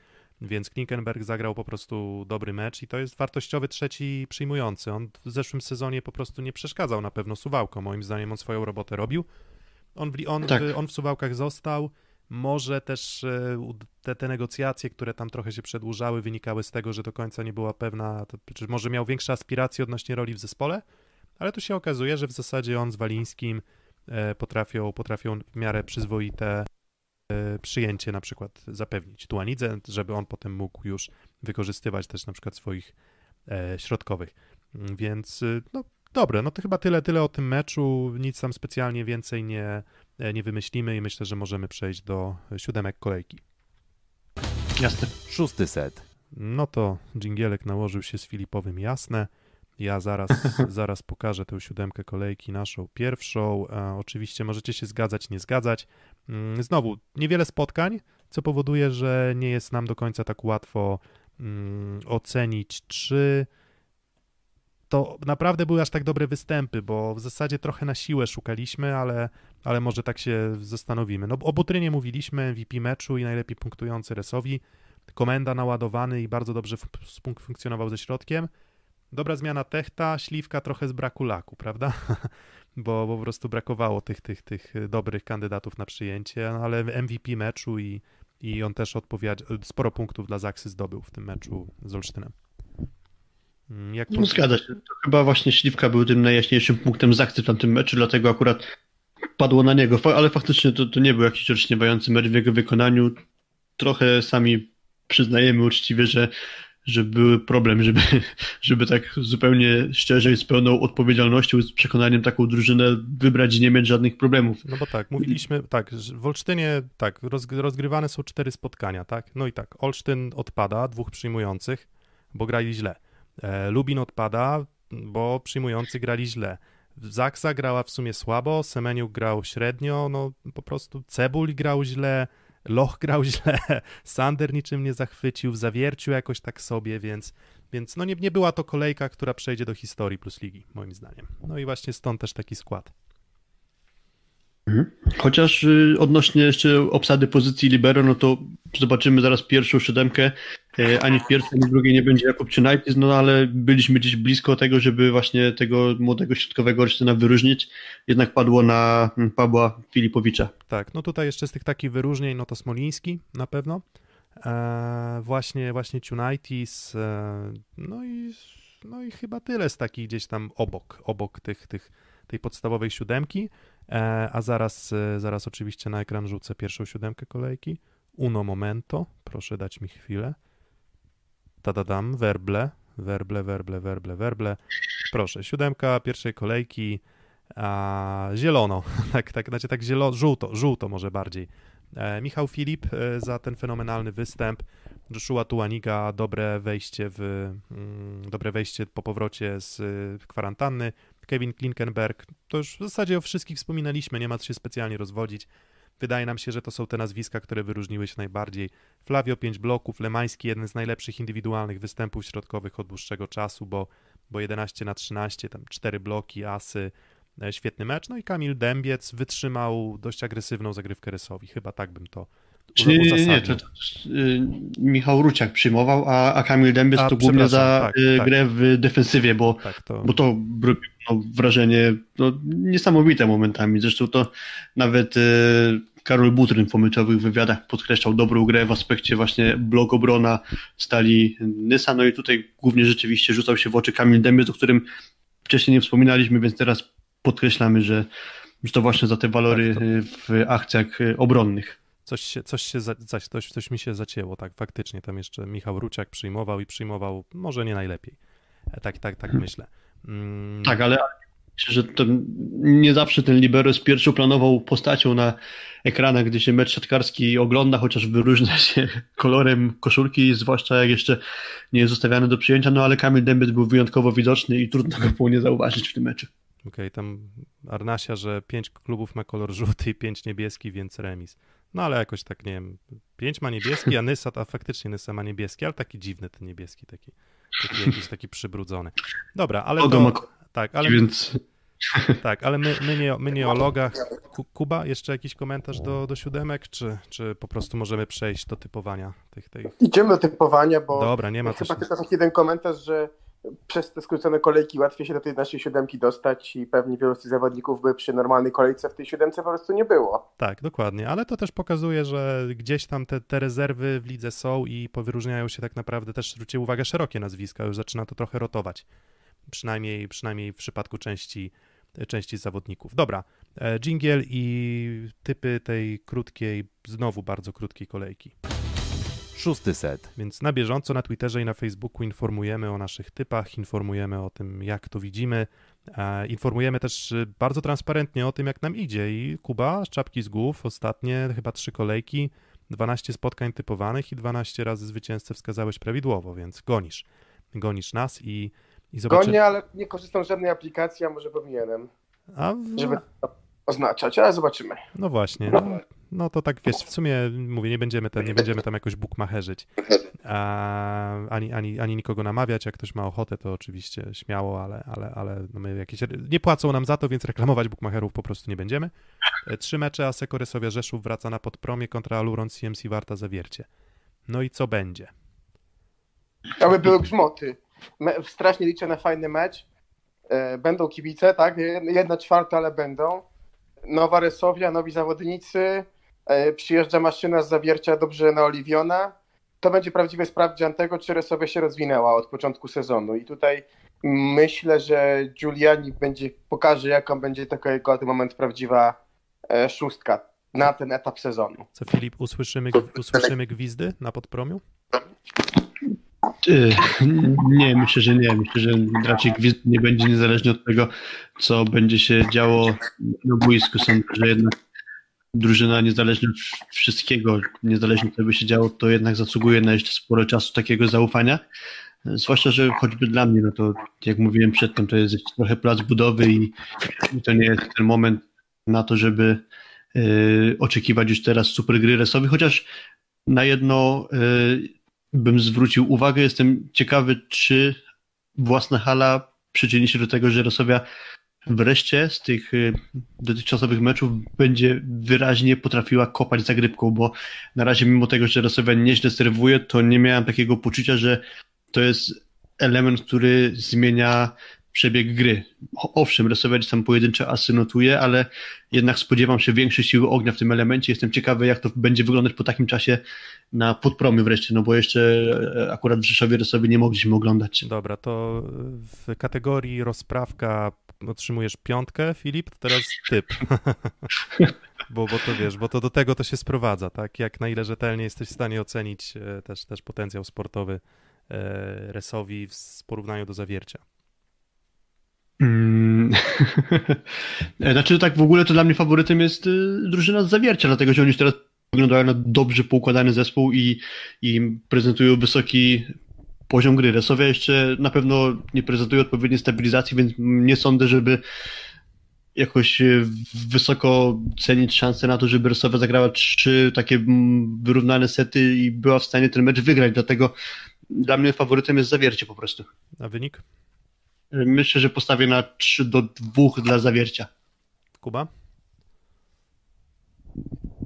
więc Klinkenberg zagrał po prostu dobry mecz i to jest wartościowy trzeci przyjmujący. On w zeszłym sezonie po prostu nie przeszkadzał na pewno Suwałkom. Moim zdaniem on swoją robotę robił. On w, on, tak. on w Suwałkach został, może też e, te, te negocjacje, które tam trochę się przedłużały, wynikały z tego, że do końca nie była pewna, to, czy może miał większe aspiracje odnośnie roli w zespole, ale tu się okazuje, że w zasadzie on z Walińskim e, potrafią, potrafią w miarę przyzwoite przyjęcie na przykład zapewnić Tuanidze, żeby on potem mógł już wykorzystywać też na przykład swoich środkowych. Więc no dobre, no to chyba tyle, tyle o tym meczu, nic tam specjalnie więcej nie, E, nie wymyślimy i myślę, że możemy przejść do siódemek kolejki. Jasne. Szósty set. No to dżingielek nałożył się z Filipowym jasne. Ja zaraz, *laughs* zaraz pokażę tę siódemkę kolejki, naszą pierwszą. E, oczywiście możecie się zgadzać, nie zgadzać. Mm, znowu, niewiele spotkań, co powoduje, że nie jest nam do końca tak łatwo mm, ocenić, czy to naprawdę były aż tak dobre występy, bo w zasadzie trochę na siłę szukaliśmy, ale, ale może tak się zastanowimy. No o Butrynie mówiliśmy, MVP meczu i najlepiej punktujący Resowi. Komenda naładowany i bardzo dobrze funkcjonował ze środkiem. Dobra zmiana Techta, Śliwka trochę z braku laku, prawda? *laughs* bo, bo po prostu brakowało tych, tych, tych dobrych kandydatów na przyjęcie, no ale MVP meczu i, i on też odpowiada, sporo punktów dla Zaksy zdobył w tym meczu z Olsztynem. Mm, jak no, zgadza się. To chyba właśnie Śliwka był tym najjaśniejszym punktem z akcji w tamtym meczu, dlatego akurat padło na niego. Ale faktycznie to, to nie był jakiś rozśniewający mecz w jego wykonaniu. Trochę sami przyznajemy uczciwie, że, że był problem, żeby, *laughs* żeby tak zupełnie szczerze i z pełną odpowiedzialnością, z przekonaniem taką drużynę wybrać i nie mieć żadnych problemów. No bo tak, mówiliśmy, tak, w Olsztynie tak, rozgrywane są cztery spotkania, tak? No i tak, Olsztyn odpada, dwóch przyjmujących, bo grali źle. E, Lubin odpada, bo przyjmujący grali źle. Zaksa grała w sumie słabo, Semeniuk grał średnio, no po prostu Cebul grał źle, Loch grał źle, *laughs* Sander niczym nie zachwycił, w Zawierciu jakoś tak sobie, więc, więc no nie, nie była to kolejka, która przejdzie do historii plus ligi, moim zdaniem. No i właśnie stąd też taki skład. Mhm. Chociaż y, odnośnie jeszcze obsady pozycji libero, no to zobaczymy zaraz pierwszą siódemkę. E, ani w pierwszej, ani w drugiej nie będzie Jakub Czynajtis, no ale byliśmy gdzieś blisko tego, żeby właśnie tego młodego środkowego Olsztyna wyróżnić. Jednak padło na Pawła Filipowicza. Tak, no tutaj jeszcze z tych takich wyróżnień, no to Smoliński na pewno. E, właśnie, właśnie Tunaitis, e, no i no i chyba tyle z takich gdzieś tam obok, obok tych, tych, tej podstawowej siódemki. E, a zaraz, e, zaraz oczywiście na ekran rzucę pierwszą siódemkę kolejki. Uno momento, proszę dać mi chwilę. Tadadam, werble, werble, werble, werble, werble. Proszę, siódemka pierwszej kolejki, a zielono, *laughs* tak, tak, znaczy tak zielo, żółto, żółto może bardziej. E, Michał Filip e, za ten fenomenalny występ. Joshua Tuaniga, dobre wejście w, mm, dobre wejście po powrocie z y, kwarantanny. Kevin Klinkenberg, to już w zasadzie o wszystkich wspominaliśmy, nie ma co się specjalnie rozwodzić. Wydaje nam się, że to są te nazwiska, które wyróżniły się najbardziej. Flavio 5 bloków, Lemański jeden z najlepszych indywidualnych występów środkowych od dłuższego czasu, bo, bo 11 na 13, tam 4 bloki, asy, e, świetny mecz. No i Kamil Dębiec wytrzymał dość agresywną zagrywkę Rysowi. Chyba tak bym to nie, nie, to, to, y, Michał Ruciak przyjmował, a, a Kamil Dębiec a, to głównie za tak, y, tak. grę w defensywie, bo, tak, to... bo to no, wrażenie no, niesamowite momentami. Zresztą to nawet y, Karol Butryn w pomyczowych wywiadach podkreślał dobrą grę w aspekcie właśnie blok obrona stali Nysa, no i tutaj głównie rzeczywiście rzucał się w oczy Kamil Dębiec, o którym wcześniej nie wspominaliśmy, więc teraz podkreślamy, że, że to właśnie za te walory tak, w akcjach obronnych coś, się, coś, się coś, coś, coś mi się zacięło, tak, faktycznie. Tam jeszcze Michał Ruciak przyjmował i przyjmował może nie najlepiej. E, tak, tak, tak hmm. myślę. Mm. Tak, ale myślę, że to nie zawsze ten libero jest pierwszoplanową postacią na ekranach, gdy się mecz siatkarski ogląda, chociaż wyróżnia się *laughs* kolorem koszulki, zwłaszcza jak jeszcze nie jest zostawiany do przyjęcia, no ale Kamil Dębiec był wyjątkowo widoczny i trudno go było nie zauważyć w tym meczu. Okej, okay, tam Arnasia, że pięć klubów ma kolor żółty i pięć niebieski, więc remis. No ale jakoś tak, nie wiem, pięć ma niebieski, a Nysa, a faktycznie Nysa ma niebieski, ale taki dziwny ten niebieski, taki, taki jakiś taki przybrudzony. Dobra, ale to, tak, ale, więc... tak, ale my, my, nie, my nie o logach. Kuba, jeszcze jakiś komentarz do, do siódemek, czy, czy po prostu możemy przejść do typowania tych, tych... Idziemy do typowania, bo Dobra, nie ma chyba tylko taki jeden komentarz, że przez te skrócone kolejki łatwiej się do tej naszej siódemki dostać i pewnie wielu z tych zawodników by przy normalnej kolejce w tej siódemce po prostu nie było. Tak, dokładnie, ale to też pokazuje, że gdzieś tam te, te rezerwy w lidze są i powyróżniają się tak naprawdę też, zwróćcie uwagę, szerokie nazwiska, już zaczyna to trochę rotować, przynajmniej, przynajmniej w przypadku części, części zawodników. Dobra, dżingiel i typy tej krótkiej, znowu bardzo krótkiej kolejki szósty set. Więc na bieżąco na Twitterze i na Facebooku informujemy o naszych typach, informujemy o tym, jak to widzimy. Informujemy też y, bardzo transparentnie o tym, jak nam idzie. I Kuba, czapki z głów, ostatnie chyba trzy kolejki, 12 spotkań typowanych i 12 razy zwycięzcę wskazałeś prawidłowo, więc gonisz. Gonisz nas i, i zobaczymy. Gonię, ale nie korzystam z żadnej aplikacji, a może powinienem. A w... Żeby oznaczać, ale zobaczymy. No właśnie. No, no to tak wiesz, w sumie mówię, nie będziemy, ten, nie będziemy tam jakoś bukmacherzyć, a, ani, ani, ani nikogo namawiać. Jak ktoś ma ochotę, to oczywiście śmiało, ale, ale, ale no my jakieś, nie płacą nam za to, więc reklamować bukmacherów po prostu nie będziemy. E, trzy mecze Aseko Rysowia Rzeszów wraca na podpromie kontra Aluron CMC Warta Zawiercie. No i co będzie? Aby były grzmoty. Strasznie liczę na fajny mecz. E, będą kibice, tak? Jedna czwarta, ale będą. Nowa Rysowia, nowi zawodnicy przyjeżdża maszyna z zawiercia dobrze naoliwiona, to będzie prawdziwy sprawdzian tego, czy Resowia się rozwinęła od początku sezonu. I tutaj myślę, że Giuliani będzie, pokaże, jaką będzie taka jego na ten moment prawdziwa e, szóstka na ten etap sezonu. Co Filip, usłyszymy, usłyszymy gwizdy na podpromiu? Nie, myślę, że nie. Myślę, że raczej gwizd nie będzie niezależnie od tego, co będzie się działo na boisku. Sądzę, że jednak drużyna niezależnie od wszystkiego, niezależnie co by się działo, to jednak zasługuje na jeszcze sporo czasu takiego zaufania. Zwłaszcza, że choćby dla mnie, no to jak mówiłem przedtem, to jest trochę plac budowy i, i to nie jest ten moment na to, żeby y, oczekiwać już teraz super gry resowej, chociaż na jedno y, bym zwrócił uwagę, jestem ciekawy, czy własna hala przyczyni się do tego, że Rosowia wreszcie z tych y, dotychczasowych meczów będzie wyraźnie potrafiła kopać zagrywką, bo na razie mimo tego, że Rosowia nieźle serwuje, to nie miałem takiego poczucia, że to jest element, który zmienia przebieg gry. Owszem, Rosowia tam pojedyncze asy notuje, ale jednak spodziewam się większej siły ognia w tym elemencie. Jestem ciekawy, jak to będzie wyglądać po takim czasie na podpromie wreszcie, no bo jeszcze e, akurat w Rzeszowie Rosowie nie mogliśmy oglądać. Dobra, to w kategorii rozprawka otrzymujesz piątkę, Filip, to teraz typ. *laughs* bo, bo to wiesz, bo to do tego to się sprowadza, tak? Jak na ile rzetelnie jesteś w stanie ocenić e, też, też potencjał sportowy e, Resowi w porównaniu do zawiercia. Mm. *laughs* znaczy tak w ogóle to dla mnie faworytem jest y, drużyna z zawiercia, dlatego że oni już teraz wyglądają na dobrze poukładany zespół i, i prezentują wysoki poziom gry. Resowia jeszcze na pewno nie prezentuje odpowiedniej stabilizacji, więc nie sądzę, żeby jakoś y, wysoko cenić szansę na to, żeby Resowia zagrała trzy takie wyrównane sety i była w stanie ten mecz wygrać, dlatego dla mnie faworytem jest zawiercie po prostu. A wynik? Myślę, że postawię na 3 do 2 dla zawiercia. Kuba?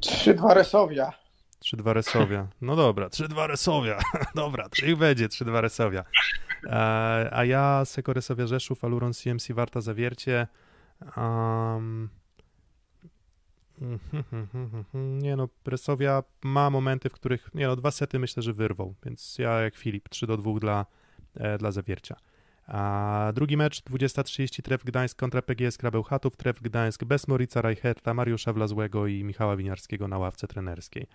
3-2 Resowia. 3-2 Resowia. No dobra, 3-2 Resowia. *laughs* dobra, niech będzie 3-2 Resowia. E, a ja Seko Resowia Rzeszów, Aluron CMC Warta Zawiercie. Um, *laughs* nie no, Resowia ma momenty, w których, nie no, dwa sety myślę, że wyrwał, więc ja jak Filip, 3 do 2 dla, e, dla Zawiercia. A drugi mecz 20.30 Tref Gdańsk kontra PGS Krabełchatów. Tref Gdańsk bez Morica Reicherta, Mariusza Wlazłego i Michała Winiarskiego na ławce trenerskiej.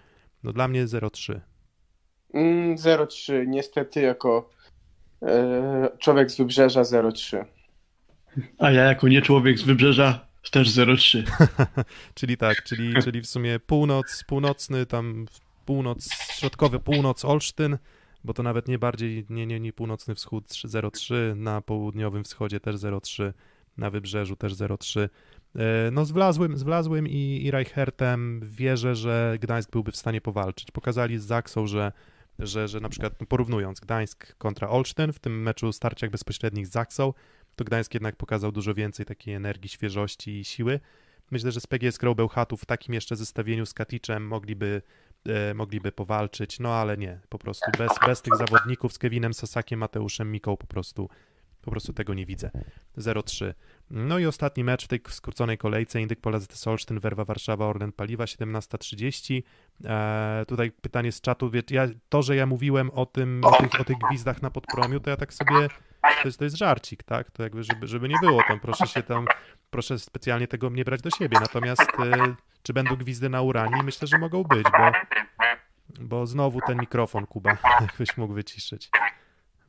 No dla mnie 0-3. Mm, 0-3. Niestety jako e, człowiek z Wybrzeża 0-3. A ja jako nie człowiek z Wybrzeża też 0-3. *laughs* czyli tak, czyli, czyli w sumie północ, północny, tam północ, środkowy północ Olsztyn, bo to nawet nie bardziej, nie, nie, nie północny wschód 0,3, na południowym wschodzie też 0,3, na wybrzeżu też 0,3. E, no z Wlazłym, z Wlazłym i, i Reichertem wierzę, że Gdańsk byłby w stanie powalczyć. Pokazali z Zaksą, że, że, że na przykład porównując Gdańsk kontra Olsztyn w tym meczu starciach bezpośrednich z Zaksą, to Gdańsk jednak pokazał dużo więcej takiej energii, świeżości i siły. Myślę, że z PGS Grą Bełchatów w takim jeszcze zestawieniu z Katiczem mogliby e, mogliby powalczyć, no ale nie, po prostu bez, bez tych zawodników z Kevinem Sasakiem, Mateuszem Miką po prostu po prostu tego nie widzę. 0-3. No i ostatni mecz w tej skróconej kolejce, Indyk Pola ZS Olsztyn, Werwa Warszawa, Orlen Paliwa, 17.30. Eee, tutaj pytanie z czatu, wie, ja, to, że ja mówiłem o tym, o tych, o tych gwizdach na podpromiu, to ja tak sobie, to jest, to jest żarcik, tak, to jakby, żeby, żeby nie było tam, proszę się tam, proszę specjalnie tego nie brać do siebie, natomiast e, czy będą gwizdy na urani? Myślę, że mogą być, bo, bo znowu ten mikrofon, Kuba, *laughs* jakbyś mógł wyciszyć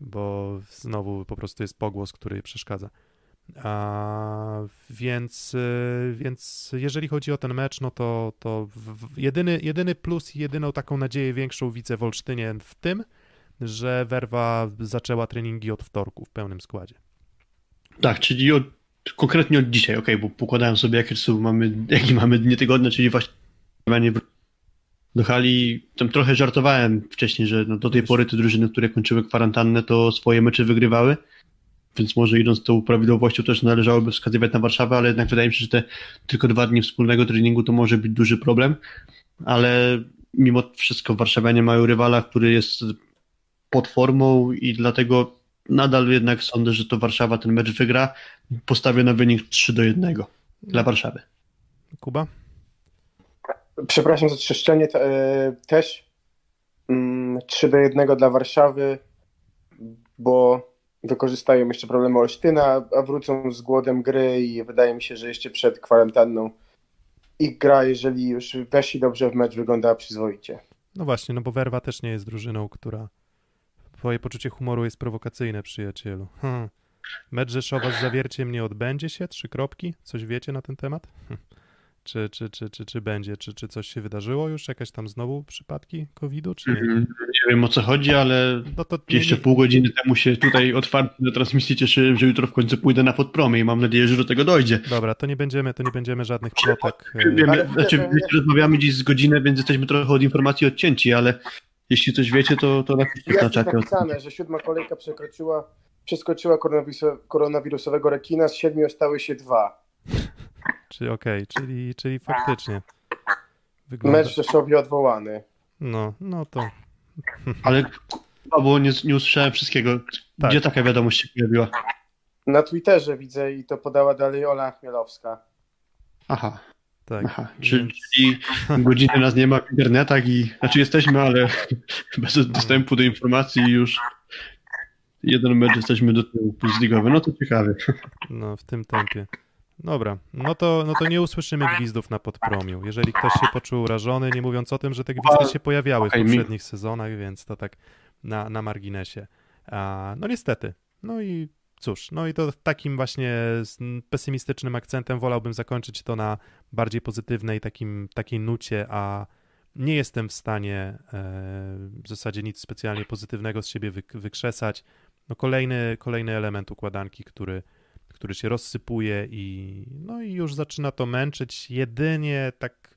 bo znowu po prostu jest pogłos, który przeszkadza. A, więc, y, więc jeżeli chodzi o ten mecz, no to, to jedyny, jedyny plus i jedyną taką nadzieję większą widzę w Olsztynie w tym, że Werwa zaczęła treningi od wtorku w pełnym składzie. Tak, czyli od, konkretnie od dzisiaj, ok, bo pokładałem sobie jakie mamy, jaki mamy dnie tygodnia, czyli właśnie do hali. Tam trochę żartowałem wcześniej, że no do tej pory te drużyny, które kończyły kwarantannę, to swoje mecze wygrywały. Więc może idąc tą prawidłowością też należałoby wskazywać na Warszawę, ale jednak wydaje mi się, że te tylko dwa dni wspólnego treningu to może być duży problem. Ale mimo wszystko warszawianie mają rywala, który jest pod formą i dlatego nadal jednak sądzę, że to Warszawa ten mecz wygra. Postawię na wynik 3 do 1 dla Warszawy. Kuba? Przepraszam za trzeszczenie, e, też 3 mm, do 1 dla Warszawy, bo wykorzystają jeszcze problemy Olsztyna, a wrócą z głodem gry i wydaje mi się, że jeszcze przed kwarantanną ich gra, jeżeli już weszli dobrze w mecz, wygląda przyzwoicie. No właśnie, no bo Werwa też nie jest drużyną, która twoje poczucie humoru jest prowokacyjne, przyjacielu. Hmm. Mecz Rzeszowa z Zawierciem nie odbędzie się? Trzy kropki? Coś wiecie na ten temat? Hmm. Czy, czy, czy, czy, czy będzie? Czy, czy coś się wydarzyło już? Jakieś tam znowu przypadki COVID-u, czy nie? Mm, wiem o co chodzi, ale No to jeszcze nie- pół godziny temu się tutaj otwarcie na transmisji cieszyłem, że jutro w końcu pójdę na podpromy i mam nadzieję, że do tego dojdzie. Dobra, to nie będziemy, to nie będziemy żadnych plotek. e, Wiem, Ale znaczy, wiecie, wiecie, rozmawiamy dziś z godzinę, więc jesteśmy trochę od informacji odcięci, ale jeśli coś wiecie, to, to napiszcie na Jest czacie. napisane, że siódma kolejka przekroczyła, przeskoczyła koronawiruso- koronawirusowego rekina, z siedmiu stały się dwa. Czy okej, czyli, czyli faktycznie. Wygląda... Mecz w Rzeszowie odwołany. No, no to Ale bo nie, nie usłyszałem wszystkiego. Tak. Gdzie taka wiadomość się pojawiła? Na Twitterze widzę i to podała dalej Ola Chmielowska. Aha, tak. aha. Czy, Więc- Czyli godziny nas nie ma w internetach i... Znaczy jesteśmy, ale *laughs* bez dostępu do informacji już jeden mecz jesteśmy do tyłu plus ligowy. No to ciekawe. No, w tym tempie. Dobra, no to, no to nie usłyszymy gwizdów na podpromiu. Jeżeli ktoś się poczuł urażony, nie mówiąc o tym, że te gwizdy się pojawiały w poprzednich sezonach, więc to tak na, na marginesie. A, no niestety. No i cóż, no i to takim właśnie z pesymistycznym akcentem wolałbym zakończyć to na bardziej pozytywnej takim, takiej nucie, a nie jestem w stanie e, w zasadzie nic specjalnie pozytywnego z siebie wyk- wykrzesać. No kolejny, kolejny element układanki, który, który się rozsypuje i no i już zaczyna to męczyć. Jedynie tak.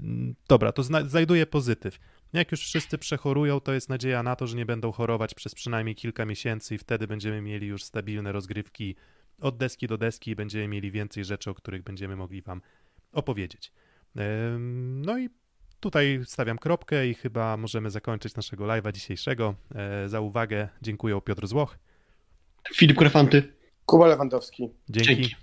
mm, Dobra, to zna, znajduję pozytyw. Jak już wszyscy przechorują, to jest nadzieja na to, że nie będą chorować przez przynajmniej kilka miesięcy i wtedy będziemy mieli już stabilne rozgrywki od deski do deski i będziemy mieli więcej rzeczy, o których będziemy mogli Wam opowiedzieć. No i tutaj stawiam kropkę i chyba możemy zakończyć naszego live'a dzisiejszego. E, Za uwagę dziękuję Piotr Złoch. Filip Krefanty. Kuba Lewandowski. Dzięki. Dzięki.